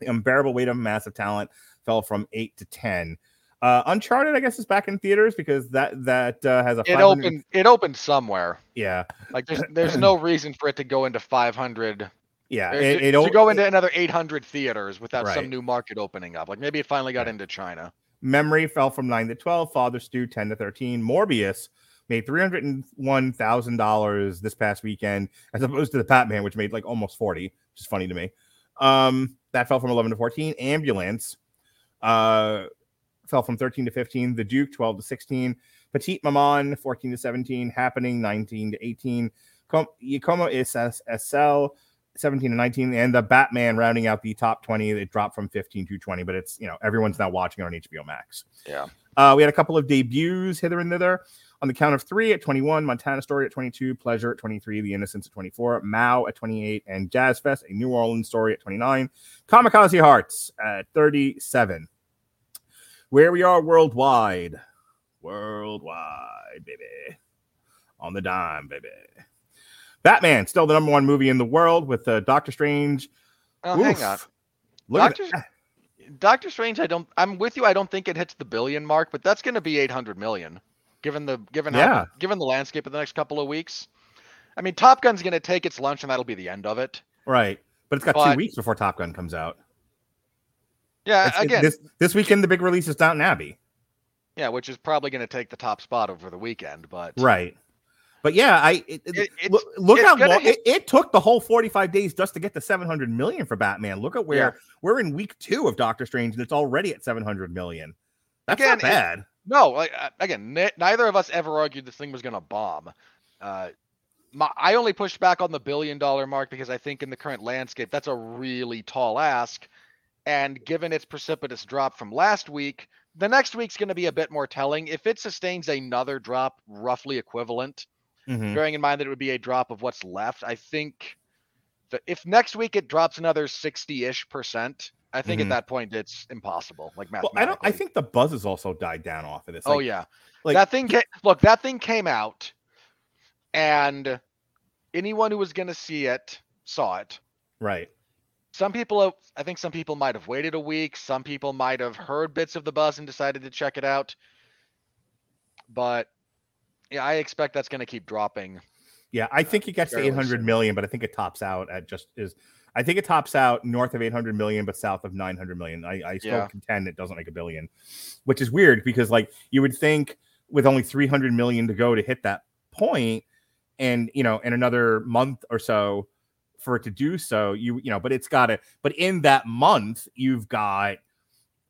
The Unbearable Weight of Massive Talent fell from eight to ten. Uh, Uncharted, I guess, is back in theaters because that that uh, has a It 500 opened. It opened somewhere. Yeah, Like there's there's no reason for it to go into 500. Yeah. It, to, it, to go into another 800 theaters without Right. some new market opening up. Like maybe it finally got Right. into China. Memory fell from nine to twelve. Father Stu ten to thirteen. Morbius made three hundred and one thousand dollars this past weekend, as opposed to the Batman, which made like almost forty, which is funny to me. Um, that fell from eleven to fourteen. Ambulance, uh, fell from thirteen to fifteen. The Duke twelve to sixteen. Petite Maman fourteen to seventeen. Happening nineteen to eighteen. Com- Como is SL 17 to 19 and the batman rounding out the top 20 it dropped from 15 to 20 but it's you know everyone's now watching it on hbo max. Yeah. uh, we had a couple of debuts hither and thither. On the count of three at 21 montana story at 22 pleasure at 23 the innocence at 24 mao at 28 and jazz fest a new orleans story at 29 kamikaze hearts at 37 where we are worldwide. Worldwide baby. On the dime baby Batman, still the number one movie in the world with uh, Doctor Strange. Oh, hang on. Look Doctor. Doctor Strange, I don't. I'm with you. I don't think it hits the billion mark, but that's going to be 800 million, given the given how, Yeah. given the landscape of the next couple of weeks. I mean, Top Gun's going to take its lunch, and that'll be the end of it. Right. But it's got two weeks before Top Gun comes out. Yeah, It's- it- again, this, this weekend, the big release is Downton Abbey. yeah, which is probably going to take the top spot over the weekend. But Right. But yeah, I it, it- look, look how long it, it took the whole 45 days just to get to 700 million for Batman. Look at where Yeah. we're in week two of Doctor Strange and it's already at 700 million. That's Again, not bad. No, like uh, again, ne- neither of us ever argued this thing was going to bomb. Uh, my, I only pushed back on the billion dollar mark because I think in the current landscape that's a really tall ask, and given its precipitous drop from last week, the next week's going to be a bit more telling. If it sustains another drop roughly equivalent, Mhm. bearing in mind that it would be a drop of what's left, I think that if next week it drops another sixty-ish percent, I think Mhm. at that point it's impossible. Like Well, I don't. I think the buzz has also died down off of this. oh yeah, like- that thing. Ca- look, that thing came out, and anyone who was going to see it saw it. right. Some people, I think, some people might have waited a week. Some people might have heard bits of the buzz and decided to check it out. But yeah, I expect that's going to keep dropping. Yeah, I think it gets to fairly 800 soon. million, but I think it tops out at just is. I think it tops out north of 800 million, but south of 900 million. I, I still Yeah. contend it doesn't make a billion, which is weird because like you would think with only 300 million to go to hit that point, and you know, in another month or so for it to do so, you you know, but it's got to. But in that month, you've got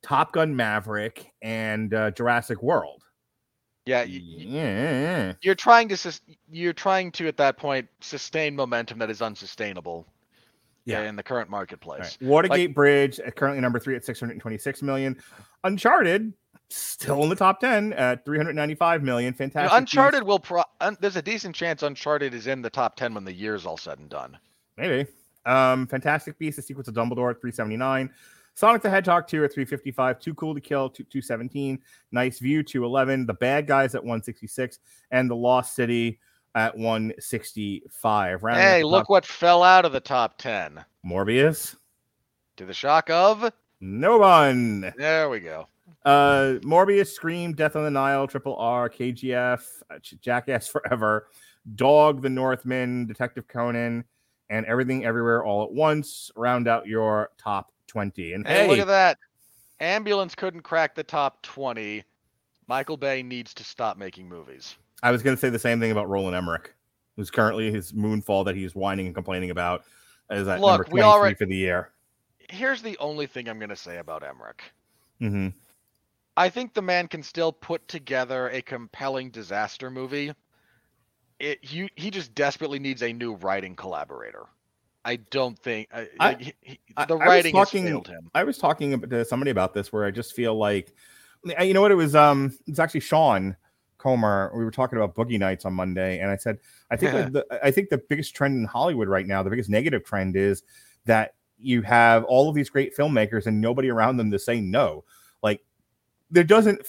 Top Gun Maverick and uh, Jurassic World. Yeah, Yeah, you're trying to sus- you're trying to at that point sustain momentum that is unsustainable. Yeah. in the current marketplace. right. Watergate Bridge uh, currently number three at 626 million. Uncharted still in the top 10 at 395 million. You know, Fantastic. Uncharted will pro. Un- there's a decent chance Uncharted is in the top ten when the year's all said and done. maybe. Um, Fantastic Beasts, the Secrets of Dumbledore at 379. Sonic the Hedgehog 2 at 355. Too Cool to Kill, 2, 217. Nice View, 211. The Bad Guys at 166. And The Lost City at 165. Rounding Hey, look top- what fell out of the top ten. Morbius. To the shock of. No one. There we go. Uh, Morbius, Scream, Death on the Nile, Triple R, KGF, uh, Jackass Forever, Dog, The Northman, Detective Conan, and Everything Everywhere All at Once. Round out your top twenty. And Hey, hey, look at that. Ambulance couldn't crack the top twenty. Michael Bay needs to stop making movies. I was going to say the same thing about Roland Emmerich, who's currently his Moonfall that he's whining and complaining about, is at number Look, we twenty-three already- for the year. Here's the only thing I'm going to say about Emmerich. hmm I think the man can still put together a compelling disaster movie. It he, he just desperately needs a new writing collaborator. I don't think I, I- he- he- I- the I was writing talking- failed him. I was talking to somebody about this where I just feel like, you know what, it was um, it's actually Sean Comer. We were talking about Boogie Nights on Monday, and I said I think the, I think the biggest trend in Hollywood right now, the biggest negative trend is that you have all of these great filmmakers and nobody around them to say no. Like there doesn't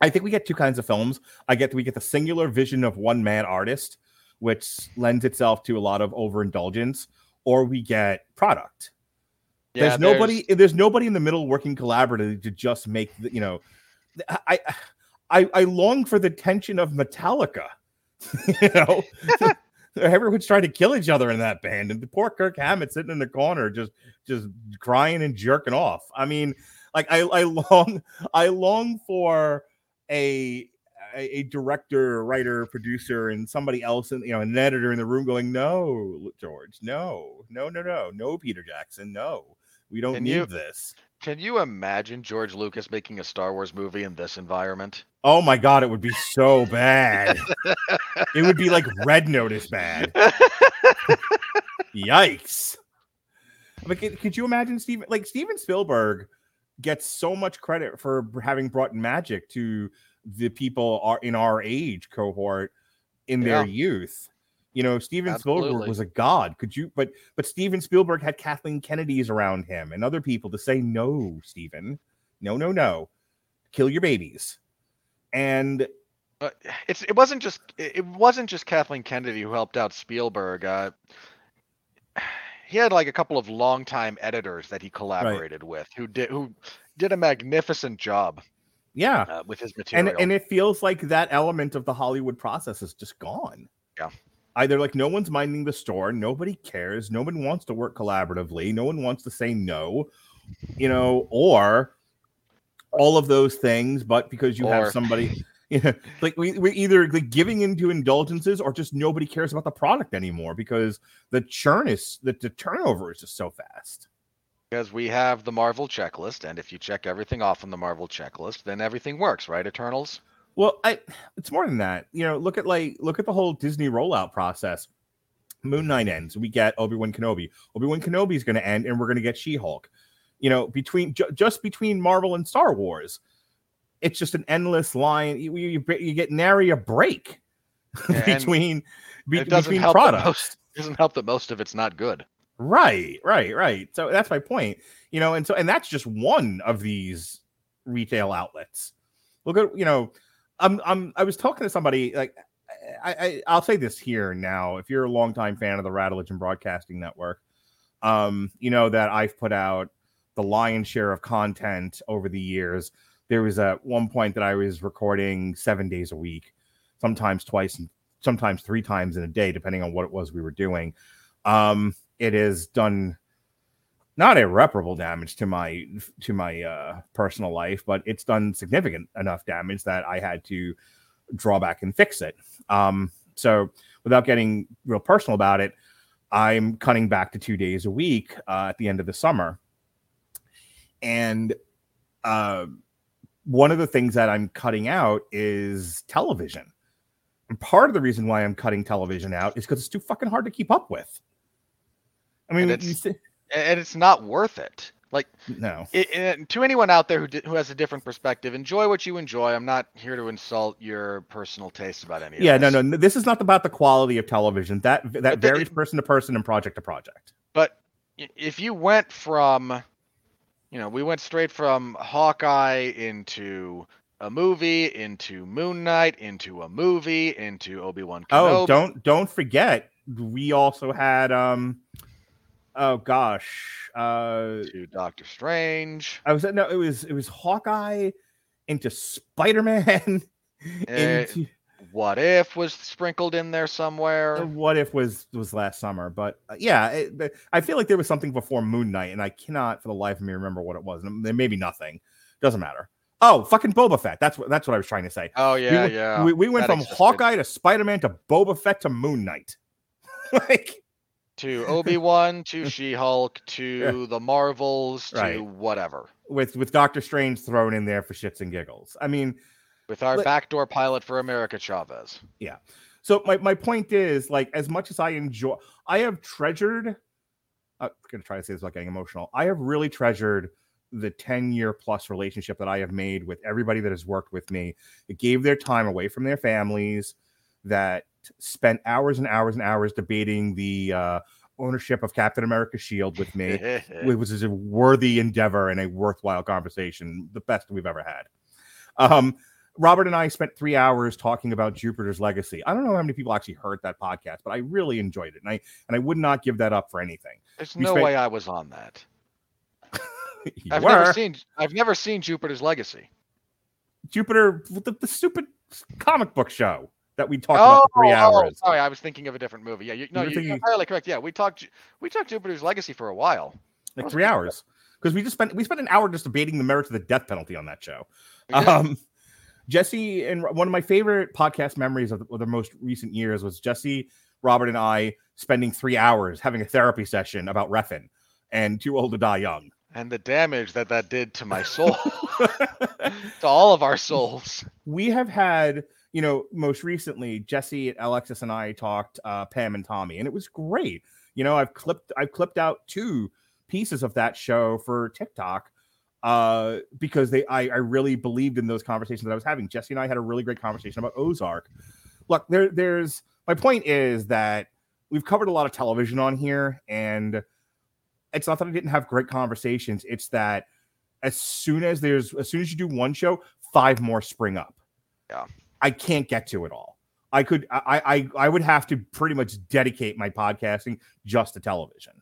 I think we get two kinds of films. I get we get the singular vision of one man artist, which lends itself to a lot of overindulgence, or we get product. Yeah, there's nobody there's nobody in the middle working collaboratively to just make the, you know I I I long for the tension of Metallica. you know, everyone's trying to kill each other in that band, and the poor Kirk Hammett sitting in the corner just just crying and jerking off. I mean, like I I long I long for a a, a director, writer, producer, and somebody else, and you know, an editor in the room going, "No, George, no, no, no, no, no, Peter Jackson, no, we don't Can need you- this." Can you imagine George Lucas making a Star Wars movie in this environment? Oh my god, it would be so bad. it would be like Red Notice bad. Yikes! Like, could- could you imagine Steven? Like Steven Spielberg gets so much credit for having brought magic to the people are in our age cohort in their Yeah. youth. You know, Steven Spielberg was a god. Could you? But but Steven Spielberg had Kathleen Kennedy's around him and other people to say no, Steven, no, no, no, kill your babies. And Uh, it's it wasn't just it wasn't just Kathleen Kennedy who helped out Spielberg. Uh, he had like a couple of longtime editors that he collaborated with who did who did a magnificent job yeah, uh, with his material. and it feels like that element of the Hollywood process is just gone. Yeah. Either like no one's minding the store, nobody cares, no one wants to work collaboratively, no one wants to say no, you know, or all of those things, but because you Or- have somebody yeah, like we, we're either like giving into indulgences or just nobody cares about the product anymore because the churn is the, the turnover is just so fast. Because we have the Marvel checklist, and if you check everything off on the Marvel checklist, then everything works, right? Eternals. Well, I it's more than that. You know, look at like look at the whole Disney rollout process. Moon Knight ends, we get Obi Wan Kenobi. Obi Wan Kenobi is going to end, and we're going to get She Hulk. You know, between ju- just between Marvel and Star Wars, it's just an endless line. You, you, you get nary a break between be, it between products. most doesn't help that most of it's not good. Right, right, right. So that's my point. You know, and so and that's just one of these retail outlets. Look at you know, I'm I'm I was talking to somebody like I, I I'll say this here now. If you're a longtime fan of the Radulich and Broadcasting Network, um, you know that I've put out the lion's share of content over the years. There was at one point that I was recording seven days a week, sometimes twice and sometimes three times in a day, depending on what it was we were doing. Um, it has done not irreparable damage to my to my uh, personal life, but it's done significant enough damage that I had to draw back and fix it. Um, so, without getting real personal about it, I'm cutting back to two days a week uh, at the end of the summer, and uh, one of the things that I'm cutting out is television. And part of the reason why I'm cutting television out is because it's too fucking hard to keep up with. I mean, And it's- and it's not worth it. Like no, it, it- to anyone out there who di- who has a different perspective, enjoy what you enjoy. I'm not here to insult your personal taste about any of yeah, no, no. This is not about the quality of television. That that But the- varies person to person and project to project. But if you went from, you know, we went straight from Hawkeye into a movie, into Moon Knight, into a movie, into Obi Wan Kenobi. Oh, don't don't forget, we also had um, oh gosh, uh, to Doctor Strange. I was no, it was it was Hawkeye into Spider Man. Into What if was sprinkled in there somewhere? what if was was last summer, but uh, yeah, it, I feel like there was something before Moon Knight, and I cannot for the life of me remember what it was. And there may be nothing. Doesn't matter. Oh, fucking Boba Fett. That's what that's what I was trying to say. Oh yeah, went, yeah. We, we went That from existed. Hawkeye to Spider Man to Boba Fett to Moon Knight. like, to Obi Wan to She Hulk to the Marvels to Right. whatever. with with Doctor Strange thrown in there for shits and giggles. I mean, With our backdoor pilot for America Chavez. yeah. So my my point is, like, as much as I enjoy, I have treasured. I'm gonna try to say this without getting emotional. I have really treasured the 10 year plus relationship that I have made with everybody that has worked with me. It gave their time away from their families, that spent hours and hours and hours debating the uh, ownership of Captain America's shield with me, it was a worthy endeavor and a worthwhile conversation, the best we've ever had. Um, Robert and I spent three hours talking about Jupiter's legacy. I don't know how many people actually heard that podcast, but I really enjoyed it, and I and I would not give that up for anything. There's We no spent- way I was on that. I've were. never seen I've never seen Jupiter's Legacy. Jupiter, the, the stupid comic book show that we talked about for three oh, hours. sorry, I was thinking of a different movie. Yeah, you, no, were you, thinking- you're entirely correct. Yeah, we talked we talked Jupiter's Legacy for a while. like three hours because we just spent we spent an hour just debating the merits of the death penalty on that show. Um, Jesse and one of my favorite podcast memories of the, of the most recent years was Jesse, Robert, and I spending three hours having a therapy session about Refn and Too Old to Die Young. and the damage that that did to my soul, to all of our souls. we have had you know most recently jesse alexis and i talked uh pam and tommy and it was great. You know i've clipped i've clipped out two pieces of that show for tiktok uh because they i i really believed in those conversations that i was having. Jesse and i had a really great conversation about ozark. Look there there's my point is that we've covered a lot of television on here and it's not that i didn't have great conversations it's that as soon as there's as soon as you do one show five more spring up. Yeah. I can't get to it all. I could i i i would have to pretty much dedicate my podcasting just to television.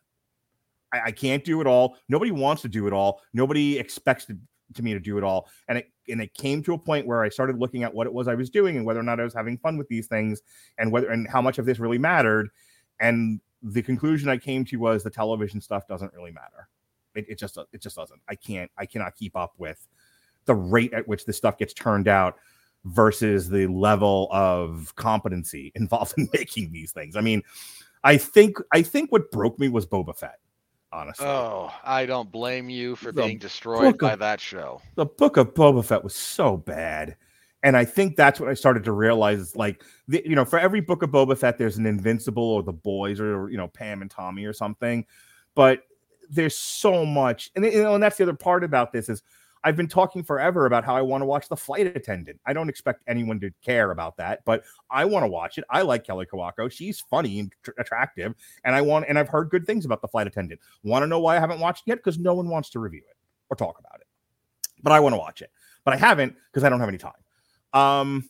I, I can't do it all. Nobody wants to do it all. Nobody expects to, to me to do it all. And it and it came to a point where i started looking at what it was i was doing and whether or not i was having fun with these things and whether and how much of this really mattered. And the conclusion i came to was the television stuff doesn't really matter. It, it just it just doesn't. I can't i cannot keep up with the rate at which this stuff gets turned out versus the level of competency involved in making these things i mean i think i think what broke me was boba fett honestly Oh, I don't blame you for The being destroyed by of- that show. the book of Boba Fett was so bad. And I think that's what I started to realize. Like, the, you know, for every book of Boba Fett, there's an Invincible or the boys or, you know, Pam and Tommy or something. But there's so much. And, you know, and that's the other part about this is I've been talking forever about how I want to watch The Flight Attendant. I don't expect anyone to care about that, but I want to watch it. I like Kaley Cuoco. She's funny and tr- attractive. And I want, and I've heard good things about The Flight Attendant. Want to know why I haven't watched it yet? Because no one wants to review it or talk about it but I want to watch it. But I haven't because I don't have any time. Um,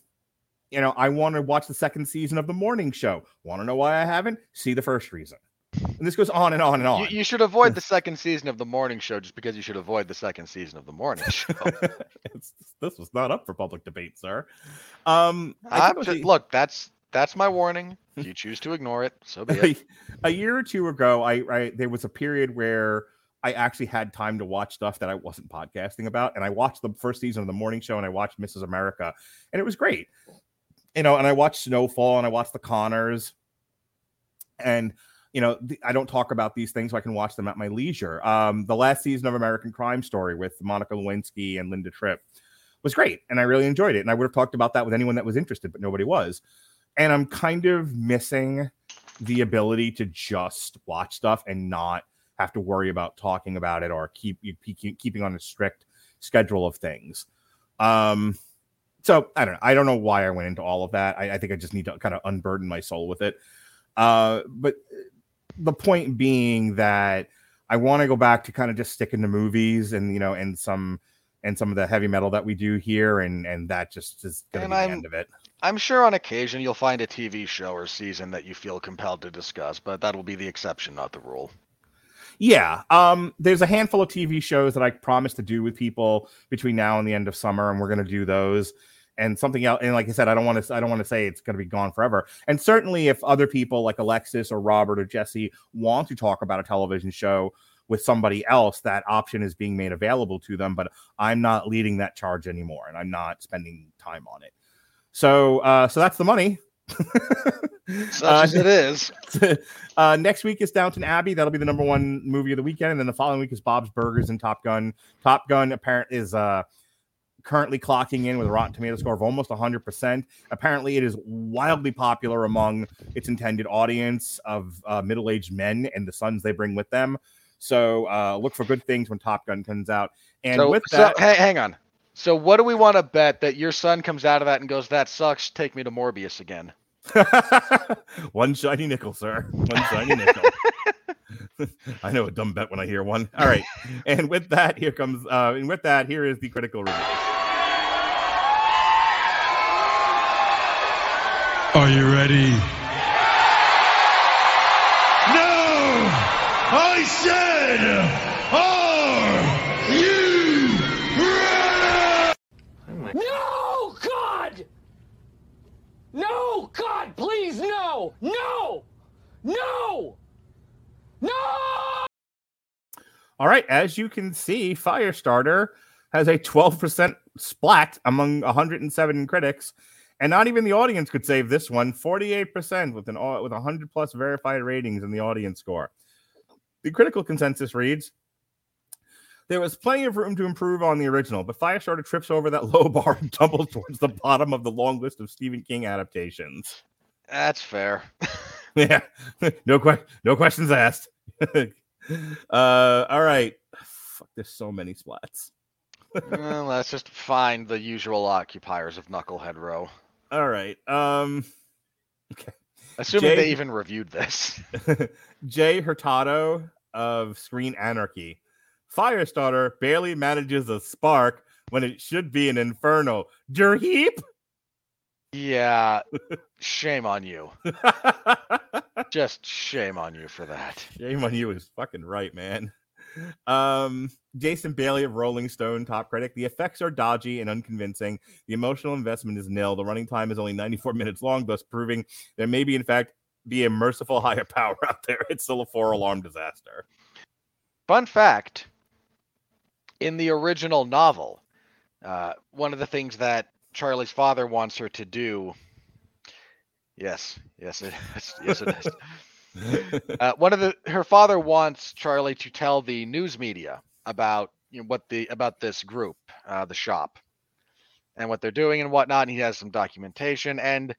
you know, I want to watch the second season of the morning show. Want to know why I haven't? See the first reason. And this goes on and on and on. You, you should avoid the second season of the morning show just because you should avoid the second season of the morning show. This was not up for public debate, sir. Um, just, a- look, that's that's my warning. If you choose to ignore it, so be it. a, a year or two ago, I, I there was a period where I actually had time to watch stuff that I wasn't podcasting about, and I watched the first season of the morning show, and I watched Mrs. America, and it was great. You know, and I watched Snowfall, and I watched The Connors, and you know, th- I don't talk about these things, so I can watch them at my leisure. Um, the last season of American Crime Story with Monica Lewinsky and Linda Tripp was great, and I really enjoyed it. And I would have talked about that with anyone that was interested, but nobody was. And I'm kind of missing the ability to just watch stuff and not have to worry about talking about it or keep keeping on a strict schedule of things. Um, so I don't know. I don't know why I went into all of that. I, I think I just need to kind of unburden my soul with it. Uh, but the point being that I want to go back to kind of just sticking to movies and you know and some and some of the heavy metal that we do here and and that just is going to be the I'm- end of it. I'm sure on occasion you'll find a TV show or season that you feel compelled to discuss, but that will be the exception, not the rule. Yeah. Um, there's a handful of TV shows that I promised to do with people between now and the end of summer, and we're gonna do those. And something else, and like I said, I don't want to I don't want to say it's gonna be gone forever. And certainly if other people like Alexis or Robert or Jesse want to talk about a television show with somebody else, that option is being made available to them. But I'm not leading that charge anymore, and I'm not spending time on it. So uh, so that's the money. Such Uh, as it is. uh, next week is Downton Abbey. That'll be the number one movie of the weekend, and then the following week is Bob's Burgers and Top Gun. Top Gun apparent is uh, currently clocking in with a Rotten Tomato score of almost 100. percent Apparently, it is wildly popular among its intended audience of uh, middle-aged men and the sons they bring with them. So uh, look for good things when Top Gun comes out. And so, with so that, hey, hang on. So what do we want to bet that your son comes out of that and goes, "That sucks. Take me to Morbius again." one shiny nickel, sir. One shiny nickel. I know a dumb bet when I hear one. All right. and with that, here comes uh and with that, here is the critical review. Ready? No! I said, are you ready? No, God! No, God, please, no! No! No! No! All right, as you can see, Firestarter has a 12% splat among 107 critics, and not even the audience could save this one. 48% with an with 100 plus verified ratings in the audience score. The critical consensus reads there was plenty of room to improve on the original, but Firestarter trips over that low bar and tumbles towards the bottom of the long list of Stephen King adaptations. That's fair. Yeah, no que- no questions asked. uh, all right. Fuck, there's so many splats. well, let's just find the usual occupiers of Knucklehead Row. All right. Um, okay. Assuming Jay- they even reviewed this. Jay Hurtado of Screen Anarchy. Firestarter barely manages a spark when it should be an inferno. Derheap. Yeah, shame on you. Just shame on you for that. Shame on you is fucking right, man. Um, Jason Bailey of Rolling Stone, top critic. The effects are dodgy and unconvincing. The emotional investment is nil. The running time is only 94 minutes long, thus proving there may be, in fact, be a merciful higher power out there. It's still a four alarm disaster. Fun fact in the original novel, uh, one of the things that Charlie's father wants her to do. Yes, yes, it is. Yes, it is. uh, one of the her father wants Charlie to tell the news media about you know, what the about this group, uh, the shop, and what they're doing and whatnot. And he has some documentation, and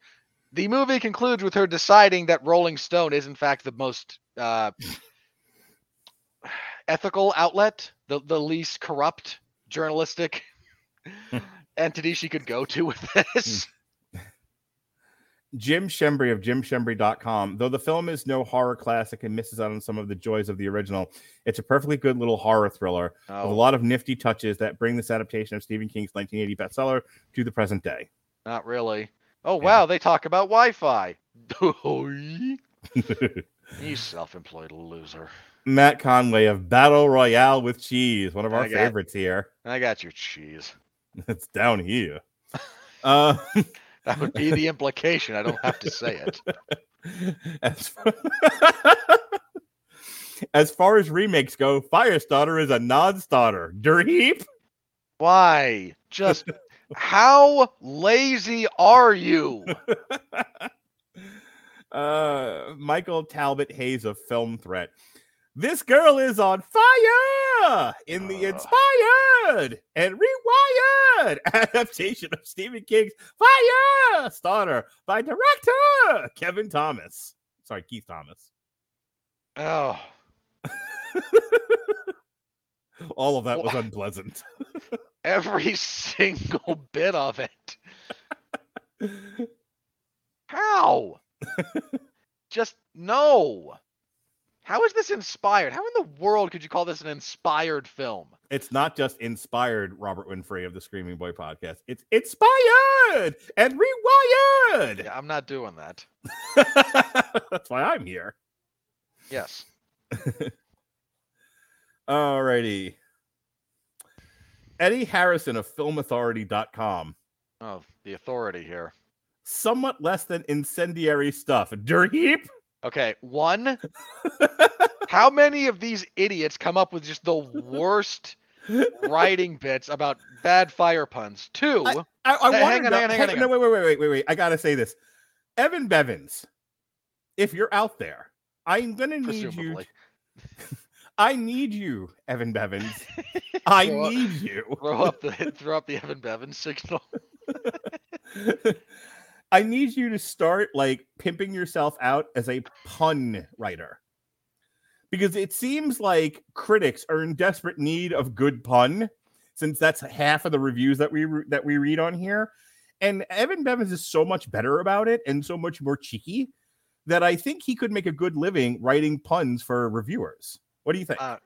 the movie concludes with her deciding that Rolling Stone is in fact the most uh, ethical outlet, the the least corrupt journalistic entity she could go to with this. Jim Schembri of jimschembri.com. Though the film is no horror classic and misses out on some of the joys of the original, it's a perfectly good little horror thriller with a Oh. lot of nifty touches that bring this adaptation of Stephen King's 1980 bestseller to the present day. Not really. Oh wow, they talk about Wi-Fi. you self-employed loser. Matt Conway of Battle Royale with Cheese, one of our got- favorites here. I got your cheese. It's down here. Uh, That would be the implication. I don't have to say it. as, as far as remakes go, Firestarter is a non-starter. Derheap. Why? Just how lazy are you? uh, Michael Talbot-Haynes of Film Threat. This girl is on fire in the uh. inspired and rewired adaptation of Stephen King's Fire Starter by director Kevin Thomas. Sorry, Keith Thomas. Oh, All of that was unpleasant. every single bit of it. How? Just no. How is this inspired? How in the world could you call this an inspired film? It's not just inspired Robert Winfree of the Screaming Boy podcast. It's inspired and rewired. Yeah, I'm not doing that. That's why I'm here. Yes. Alrighty. Eddie Harrison of filmauthority.com. Oh, the authority here. Somewhat less than incendiary stuff. Derheap? Okay, one. How many of these idiots come up with just the worst writing bits about bad fire puns? Two. I, I, I Hey, wanna hang on, hang on, hang on, No, wait, wait, wait, wait, wait, wait. I gotta say this. Evan Bevins, if you're out there, I'm gonna need you. I need you, Evan Bevins. I Throw up- need you. throw up the throw up the Evan Bevan signal. I need you to start like pimping yourself out as a pun writer. Because it seems like critics are in desperate need of good pun, since that's half of the reviews that we re- that we read on here. And Evan Bevins is so much better about it and so much more cheeky that I think he could make a good living writing puns for reviewers. What do you think? Uh,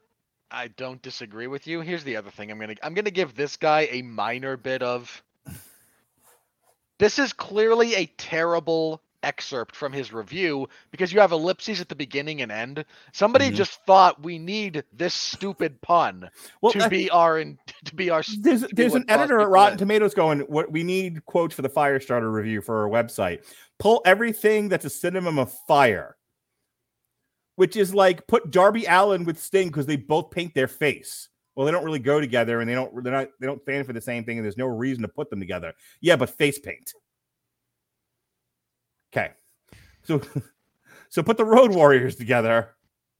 I don't disagree with you. Here's the other thing. I'm gonna I'm gonna give this guy a minor bit of. This is clearly a terrible excerpt from his review because you have ellipses at the beginning and end. Somebody Mhm. just thought we need this stupid pun Well, to that- be our in, to be our. there's there's an editor at Rotten. Tomatoes going, "What we need quotes for the Firestarter review for our website. Pull everything that's a synonym of fire." Which is like put Darby Allin with Sting because they both paint their face. Well, they don't really go together, and they don't they're not they don't stand for the same thing, and there's no reason to put them together. Yeah, but face paint. Okay, so so put the Road Warriors together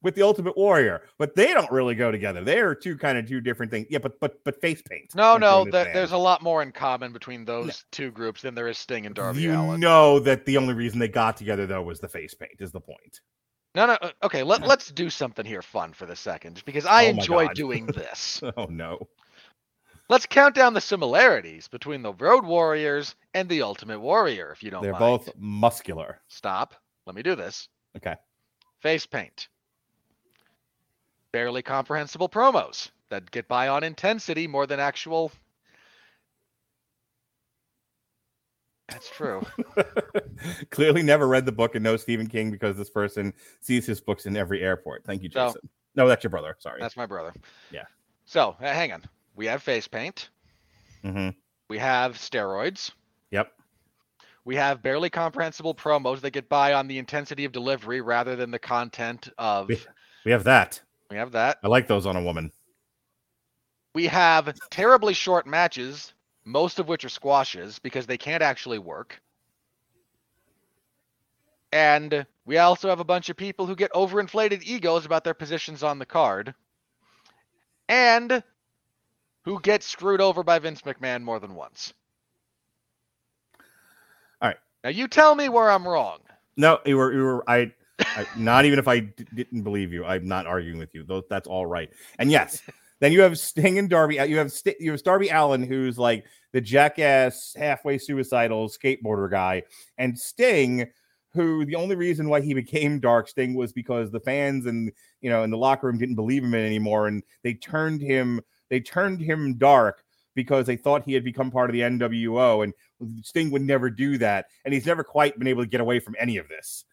with the Ultimate Warrior, but they don't really go together. They are two kind of two different things. Yeah, but but but face paint. No, no, th- understand? there's a lot more in common between those two groups than there is Sting and Darby you Allin. know that the only reason they got together though was the face paint. Is the point? No, no. uh, Okay, let, let's do something here fun for the second, because I Oh enjoy God. doing this. Oh no. Let's count down the similarities between the Road Warriors and the Ultimate Warrior, if you don't They're mind. both muscular. Stop. Let me do this. Okay. Face paint. Barely comprehensible promos that get by on intensity more than actual. That's true. Clearly never read the book and knows Stephen King because this person sees his books in every airport. Thank you, So- Jason. no, that's your brother. Sorry. That's my brother. Yeah. So, uh, hang on. We have face paint. Mm-hmm. We have steroids. Yep. We have barely comprehensible promos that get by on the intensity of delivery rather than the content of. We, we have that. We have that. I like those on a woman. We have terribly short matches, most of which are squashes because they can't actually work. And we also have a bunch of people who get overinflated egos about their positions on the card. And who get screwed over by Vince McMahon more than once. All right. Now you tell me where I'm wrong. No, you were you were I, I not even if I d- didn't believe you, I'm not arguing with you. Those that's all right. And yes, then you have Sting and Darby. uh, You have St- you have Darby Allin, who's like the jackass, halfway suicidal skateboarder guy, and Sting, who the only reason why he became Dark Sting was because the fans and you know in the locker room didn't believe him anymore, and they turned him they turned him dark because they thought he had become part of the NWO, and Sting would never do that, and he's never quite been able to get away from any of this.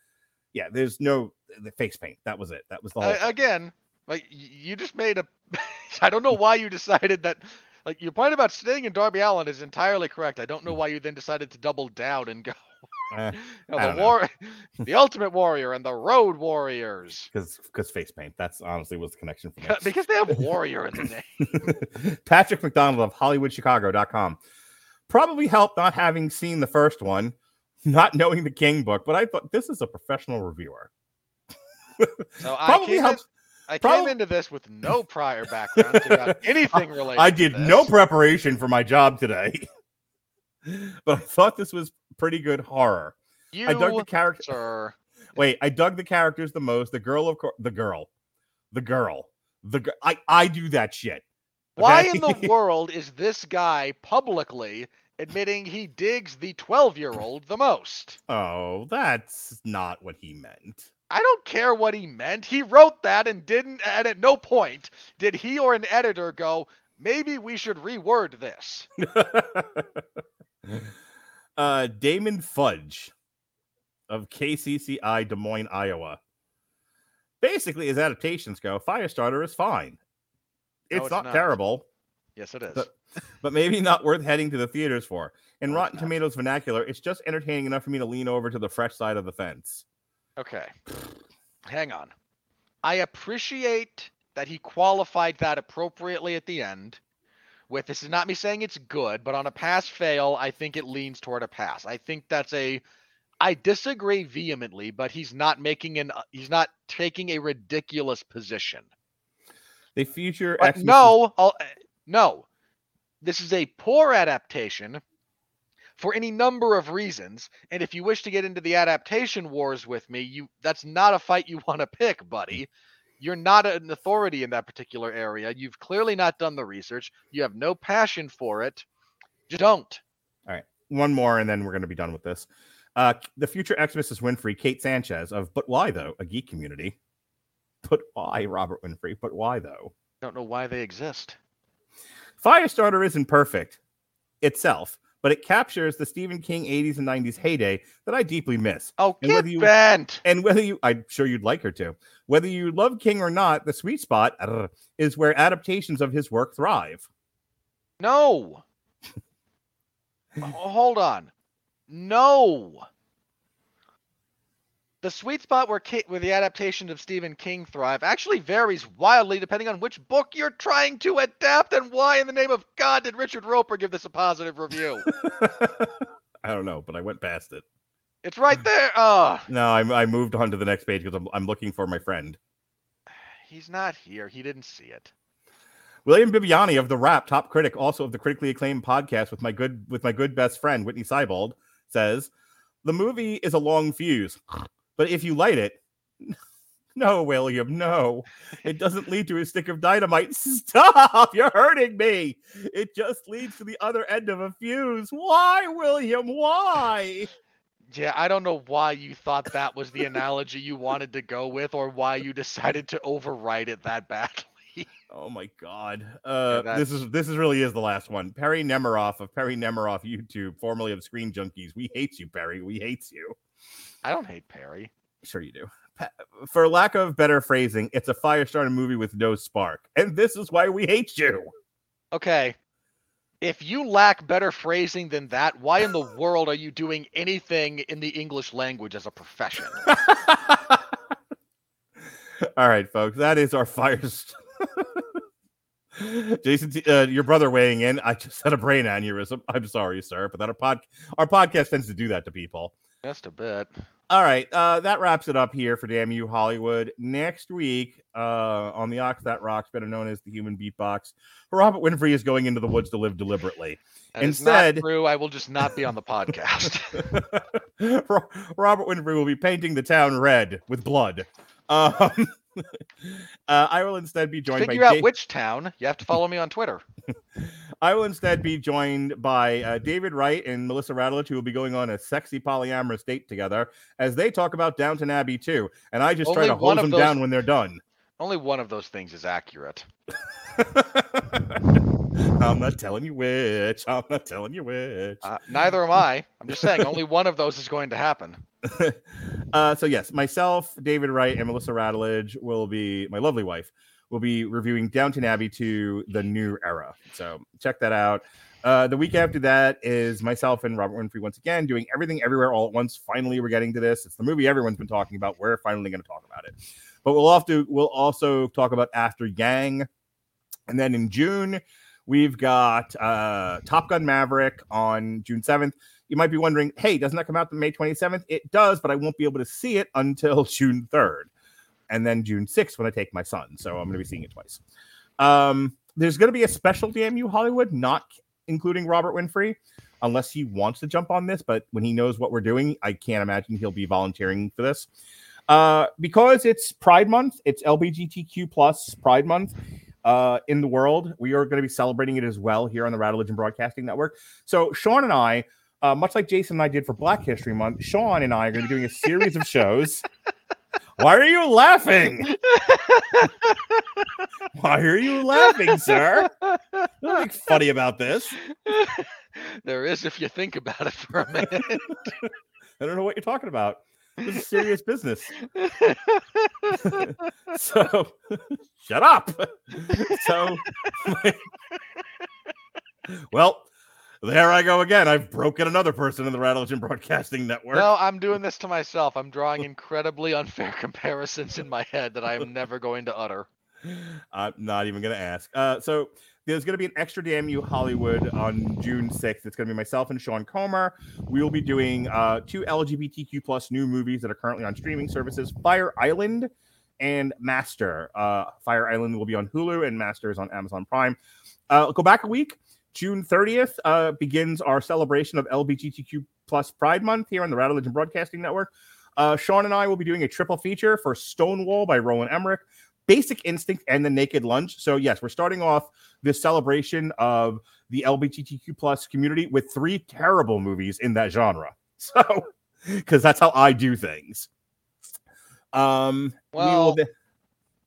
Yeah, there's no the face paint. That was it. That was the whole. I, again, like you just made a. I don't know why you decided that. Like your point about Sting and Darby Allin is entirely correct. I don't know why you then decided to double down and go Eh, you know, the war, the Ultimate Warrior and the Road Warriors because because face paint. That's honestly was the connection for me. because they have warrior in the name. Patrick McDonald of HollywoodChicago.com. Probably helped not having seen the first one, not knowing the King book, but I thought this is a professional reviewer. So Probably in, helps. I prob- came into this with no prior background about anything related. I did no preparation for my job today, but I thought this was pretty good horror. You, I dug the character. sir. Wait, I dug the characters the most. The girl, of course, the girl, the girl, the girl. I I do that shit. Why okay? in the world is this guy publicly admitting he digs the 12 year old the most? Oh, that's not what he meant. I don't care what he meant. He wrote that and didn't, and at no point did he or an editor go, maybe we should reword this. uh, Damond Fudge of KCCI Des Moines, Iowa. Basically, as adaptations go, Firestarter is fine. No, It's, it's not, not. terrible, Yes, it is. but, but maybe not worth heading to the theaters for. In No, Rotten. Tomatoes vernacular, it's just entertaining enough for me to lean over to the fresh side of the fence. Okay. Hang on. I appreciate that he qualified that appropriately at the end. With this is not me saying it's good, but on a pass fail, I think it leans toward a pass. I think that's a I disagree vehemently, but he's not making an uh, he's not taking a ridiculous position. They feature But no, I'll, uh, no. This is a poor adaptation for any number of reasons. And if you wish to get into the adaptation wars with me, you that's not a fight you want to pick, buddy. You're not an authority in that particular area. You've clearly not done the research. You have no passion for it. Just don't. All right. One more, and then we're going to be done with this. Uh, the future ex Mrs. Winfree, Kate Sanchez of But Why Though, a geek community. But why, Robert Winfree? But why though? Don't know why they exist. Firestarter isn't perfect itself, but it captures the Stephen King 80s and 90s heyday that I deeply miss. Oh, And whether you- bent. And whether you, I'm sure you'd like her to, whether you love King or not, the sweet spot uh, is where adaptations of his work thrive. No. Hold on. No. The sweet spot where where the adaptation of Stephen King thrive actually varies wildly depending on which book you're trying to adapt and why in the name of God did Richard Roeper give this a positive review? I don't know, but I went past it. it's right there. Oh, No, I, I moved on to the next page because I'm, I'm looking for my friend. he's not here. He didn't see it. William Bibiani of the Wrap, top critic, also of the critically acclaimed podcast with my good with my good best friend Whitney Seibold, says the movie is a long fuse, but if you light it, no, William, no, it doesn't lead to a stick of dynamite. Stop! You're hurting me. It just leads to the other end of a fuse. Why, William? Why? Yeah, I don't know why you thought that was the analogy you wanted to go with or why you decided to override it that badly. Oh my god. Uh that's- this is this is really is the last one. Perry Nemiroff of Perry Nemiroff YouTube, formerly of Screen Junkies. We hate you, Perry. We hate you. I don't hate Perry. Sure you do. For lack of better phrasing, it's a Firestarter movie with no spark. And this is why we hate you. Okay. If you lack better phrasing than that, why in the world are you doing anything in the English language as a profession? All right, folks. That is our Firest. Jason, uh, your brother weighing in. I just had a brain aneurysm. I'm sorry, sir, but that our pod our podcast tends to do that to people. Just a bit. All right, uh, that wraps it up here for Damn You Hollywood. Next week, uh, on the Ox That Rocks, better known as the Human Beatbox, Robert Winfree is going into the woods to live deliberately. That Instead, true. I will just not be on the podcast. Robert Winfree will be painting the town red with blood. Um, uh, I will instead be joined Figure by out Da- which town. You have to follow me on Twitter. I will instead be joined by uh, David Wright and Melissa Radulich, who will be going on a sexy polyamorous date together as they talk about Downton Abbey too. And I just try to hold them those- down when they're done. Only one of those things is accurate. I'm not telling you which. I'm not telling you which. Uh, neither am I. I'm just saying only one of those is going to happen. uh, so yes, myself, David Wright, and Melissa Radulich will be my lovely wife. We'll be reviewing Downton Abbey to the new era. So check that out. Uh, the week after that is myself and Robert Winfree once again doing everything everywhere all at once. Finally, we're getting to this. It's the movie everyone's been talking about. We're finally going to talk about it. But we'll to. We'll also talk about After Yang, and then in June we've got uh, Top Gun Maverick on June seventh you might be wondering, hey, doesn't that come out the May 27th? It does, but I won't be able to see it until June 3rd. And then June 6th when I take my son. So I'm going to be seeing it twice. Um, there's going to be a special DMU Hollywood, not including Robert Winfree, unless he wants to jump on this. But when he knows what we're doing, I can't imagine he'll be volunteering for this. Uh, because it's Pride Month, it's LBGTQ plus Pride Month uh, in the world. We are going to be celebrating it as well here on the Radulich Broadcasting Network. So Sean and I, uh, much like Jason and I did for Black History Month, Sean and I are going to be doing a series of shows. Why are you laughing? Why are you laughing, sir? Nothing funny about this. there is if you think about it for a minute. I don't know what you're talking about. This is serious business. so, shut up. So, well, there I go again. I've broken another person in the Radulich Broadcasting Network. no, I'm doing this to myself. I'm drawing incredibly unfair comparisons in my head that I am never going to utter. I'm not even going to ask. Uh, so there's going to be an extra Damn You Hollywood on June 6th. It's going to be myself and Sean Comer. We will be doing uh, two LGBTQ plus new movies that are currently on streaming services: Fire Island and Master. Uh, Fire Island will be on Hulu, and Master is on Amazon Prime. Uh, go back a week. June 30th uh, begins our celebration of LGBTQ plus Pride Month here on the Radulich and Broadcasting Network. Uh, Sean and I will be doing a triple feature for Stonewall by Roland Emmerich, Basic Instinct, and The Naked Lunch. So yes, we're starting off this celebration of the LGBTQ plus community with three terrible movies in that genre. So because that's how I do things. Um, we will Well-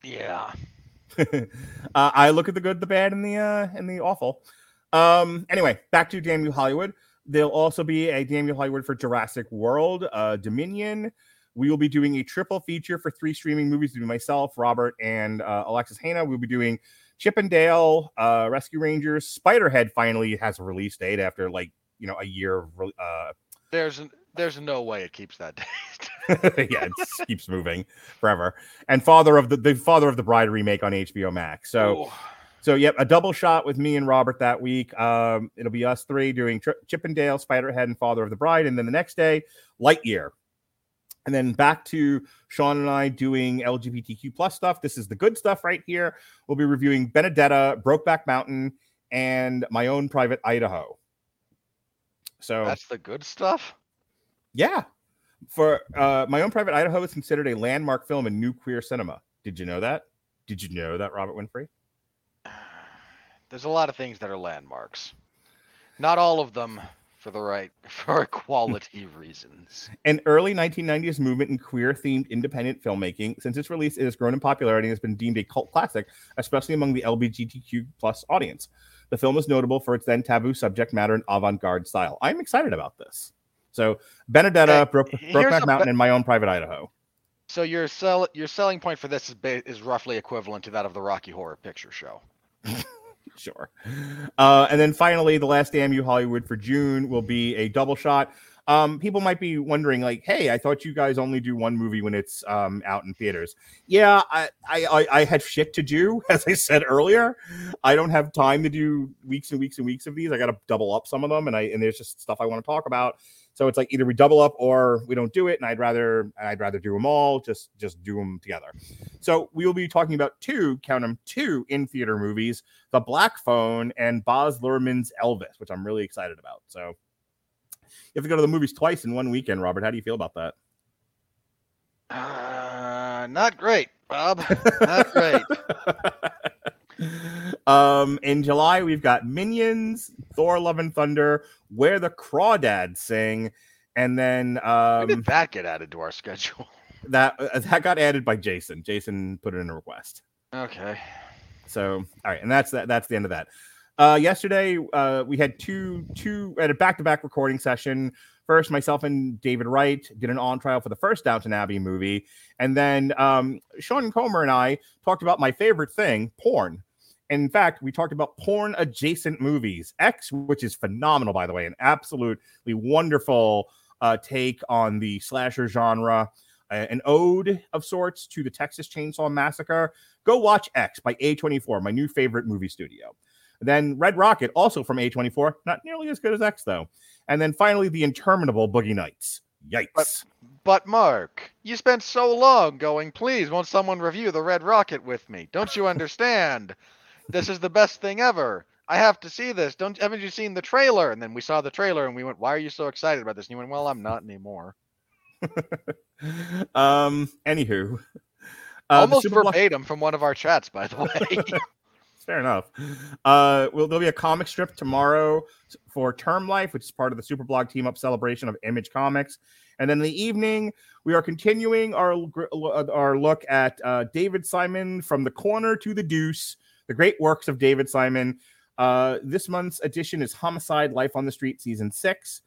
Yeah. uh, I look at the good, the bad, and the uh, and the awful. Um, anyway, back to Damn You Hollywood. There'll also be a Damn You Hollywood for Jurassic World, uh, Dominion. We will be doing a triple feature for three streaming movies. Between myself, Robert, and uh, Alexis Hana. We'll be doing Chip and Dale, uh, Rescue Rangers. Spiderhead finally has a release date after like you know a year uh, There's n- there's no way it keeps that date. yeah, it keeps moving forever. And father of the the father of the bride remake on HBO Max. So Ooh. so yep, a double shot with me and Robert that week. Um, it'll be us three doing Tri- Chip and Dale, Spiderhead, and Father of the Bride, and then the next day, Lightyear. And then back to Sean and I doing LGBTQ plus stuff. This is the good stuff right here. We'll be reviewing Benedetta, Brokeback Mountain, and my own private Idaho. So That's the good stuff. yeah. For uh, my own private Idaho is considered a landmark film in new queer cinema. Did you know that? Did you know that, Robert Winfree? There's a lot of things that are landmarks. Not all of them for the right for quality reasons. An early 1990s movement in queer themed independent filmmaking. Since its release, it has grown in popularity and has been deemed a cult classic, especially among the LGBTQ plus audience. The film is notable for its then taboo subject matter and avant garde style. I'm excited about this. So, Benedetta, Broke, here's Brokeback Mountain, be- and my own private Idaho. So your sell your selling point for this is ba- is roughly equivalent to that of the Rocky Horror Picture Show. Sure. Uh, and then finally, the last damn you Hollywood for June will be a double shot. Um, people might be wondering, like, hey, I thought you guys only do one movie when it's um, out in theaters. Yeah, I, I, I, had shit to do, as I said earlier. I don't have time to do weeks and weeks and weeks of these. I got to double up some of them, and I and there's just stuff I want to talk about. So it's like either we double up or we don't do it, and I'd rather I'd rather do them all. Just just do them together. So we will be talking about two, count them, two in theater movies: The Black Phone and Baz Luhrmann's Elvis, which I'm really excited about. So you have to go to the movies twice in one weekend, Robert. How do you feel about that? Uh, not great, Bob. Not great. um, in July, we've got Minions, Thor: Love and Thunder, Where the Crawdads Sing, and then um, did that get added to our schedule? that uh, that got added by Jason. Jason put it in a request. Okay. So all right, and that's that. That's the end of that. Uh, yesterday, uh, we had two two at a back to back recording session. First, myself and David Wright did an on trial for the first Downton Abbey movie, and then um, Sean Comer and I talked about my favorite thing, porn. In fact, we talked about porn adjacent movies. X, which is phenomenal, by the way, an absolutely wonderful uh, take on the slasher genre, uh, an ode of sorts to the Texas Chainsaw Massacre. Go watch X by A24, my new favorite movie studio. Then Red Rocket, also from A24, not nearly as good as X though. And then finally, the interminable Boogie Nights. Yikes! But Mark, you spent so long going, please, won't someone review the Red Rocket with me? Don't you understand? This is the best thing ever. I have to see this. Don't haven't you seen the trailer? And then we saw the trailer and we went, Why are you so excited about this? And you went, Well, I'm not anymore. um. Anywho, uh, Almost verbatim from one of our chats, by the way. Fair enough. Uh, well, there'll be a comic strip tomorrow for Term Life, which is part of the Superblog Team Up celebration of Image Comics. And then in the evening, we are continuing our our look at uh, David Simon from the corner to the deuce, the great works of David Simon. Uh, this month's edition is Homicide: Life on the Street, season six.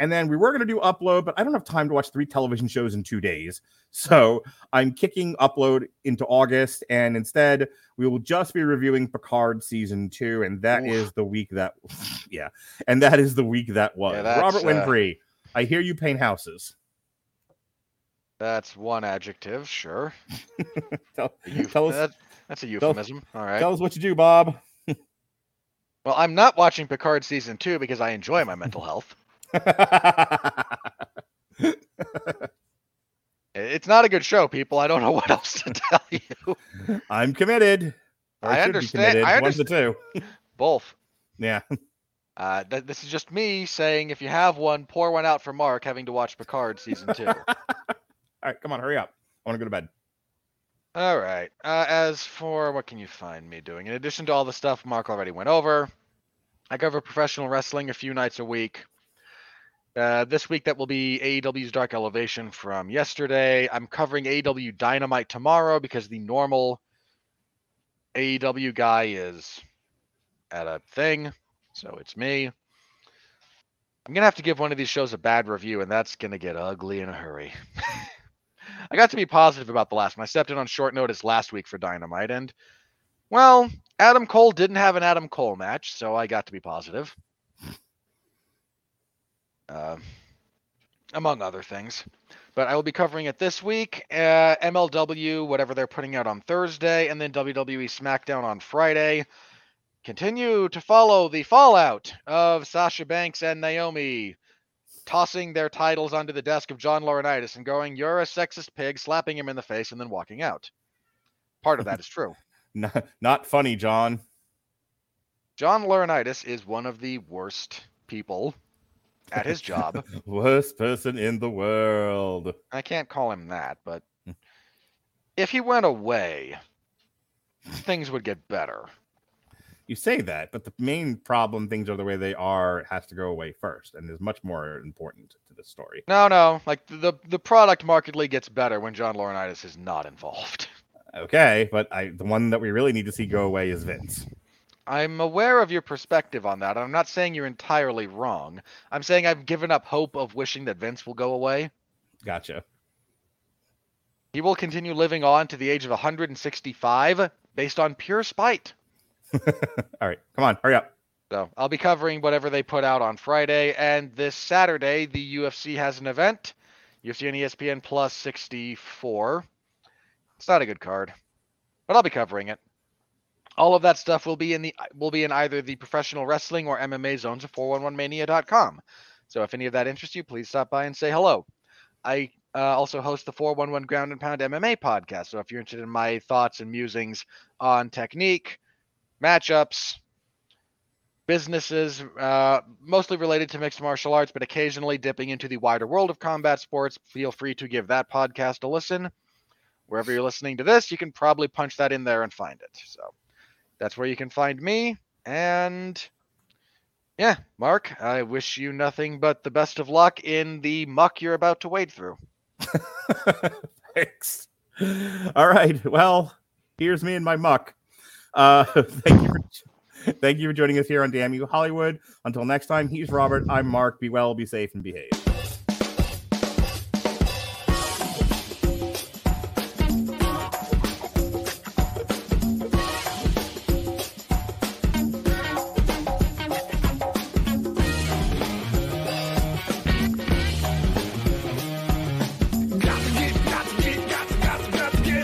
And then we were going to do upload, but I don't have time to watch three television shows in two days. So I'm kicking upload into August, and instead we will just be reviewing Picard season two, and that is the week that, yeah, and that is the week that was. Yeah, Robert uh, Winfree, I hear you paint houses. That's one adjective, sure. tell, tell us, that- that's a euphemism. All right. tell us what you do, Bob. Well, I'm not watching Picard season two because I enjoy my mental health. It's not a good show, people. I don't know what else to tell you. I'm committed. I be understand-. I One of the two. Both. Yeah. Uh, th- this is just me saying, if you have one, pour one out for Mark, having to watch Picard season two. All right, come on, hurry up. I want to go to bed. All right. Uh, as for what can you find me doing? In addition to all the stuff Mark already went over, I cover professional wrestling a few nights a week. Uh, this week, that will be AEW's Dark Elevation from yesterday. I'm covering AEW Dynamite tomorrow because the normal AEW guy is at a thing. So it's me. I'm to have to give one of these shows a bad review, and that's to get ugly in a hurry. I got to be positive about the last one. I stepped in on short notice last week for Dynamite, and, well, Adam Cole didn't have an Adam Cole match, so I got to be positive. Uh, among other things. But I will be covering it this week. Uh, MLW, whatever they're putting out on Thursday, and then WWE SmackDown on Friday. Continue to follow the fallout of Sasha Banks and Naomi tossing their titles onto the desk of John Laurinaitis and going, You're a sexist pig, slapping him in the face, and then walking out. Part of that is true. Not, not funny, John. John Laurinaitis is one of the worst people at his job. Worst person in the world. I can't call him that, but hmm. if he went away, things would get better. You say that, but the main problem, things are the way they are, has to go away first, and is much more important to the story. No, no, like the the product markedly gets better when John Laurinaitis is not involved. Okay, but I the one that we really need to see go away is Vince. I'm aware of your perspective on that. I'm not saying you're entirely wrong. I'm saying I've given up hope of wishing that Vince will go away. Gotcha. He will continue living on to the age of 165 based on pure spite. All right, come on, hurry up. So I'll be covering whatever they put out on Friday, and this Saturday the UFC has an event, UFC on ESPN Plus 64. It's not a good card, but I'll be covering it. All of that stuff will be in the will be in either the professional wrestling or MMA zones of 411mania.com. So if any of that interests you, please stop by and say hello. I uh, also host the 411 Ground and Pound MMA podcast. So if you're interested in my thoughts and musings on technique, matchups, businesses, uh, mostly related to mixed martial arts, but occasionally dipping into the wider world of combat sports, feel free to give that podcast a listen. Wherever you're listening to this, you can probably punch that in there and find it. So that's where you can find me. And yeah, Mark, I wish you nothing but the best of luck in the muck you're about to wade through. Thanks. All right. Well, here's me and my muck. Uh, thank you for thank you for joining us here on Damn You Hollywood. Until next time, he's Robert. I'm Mark. Be well, be safe, and behave.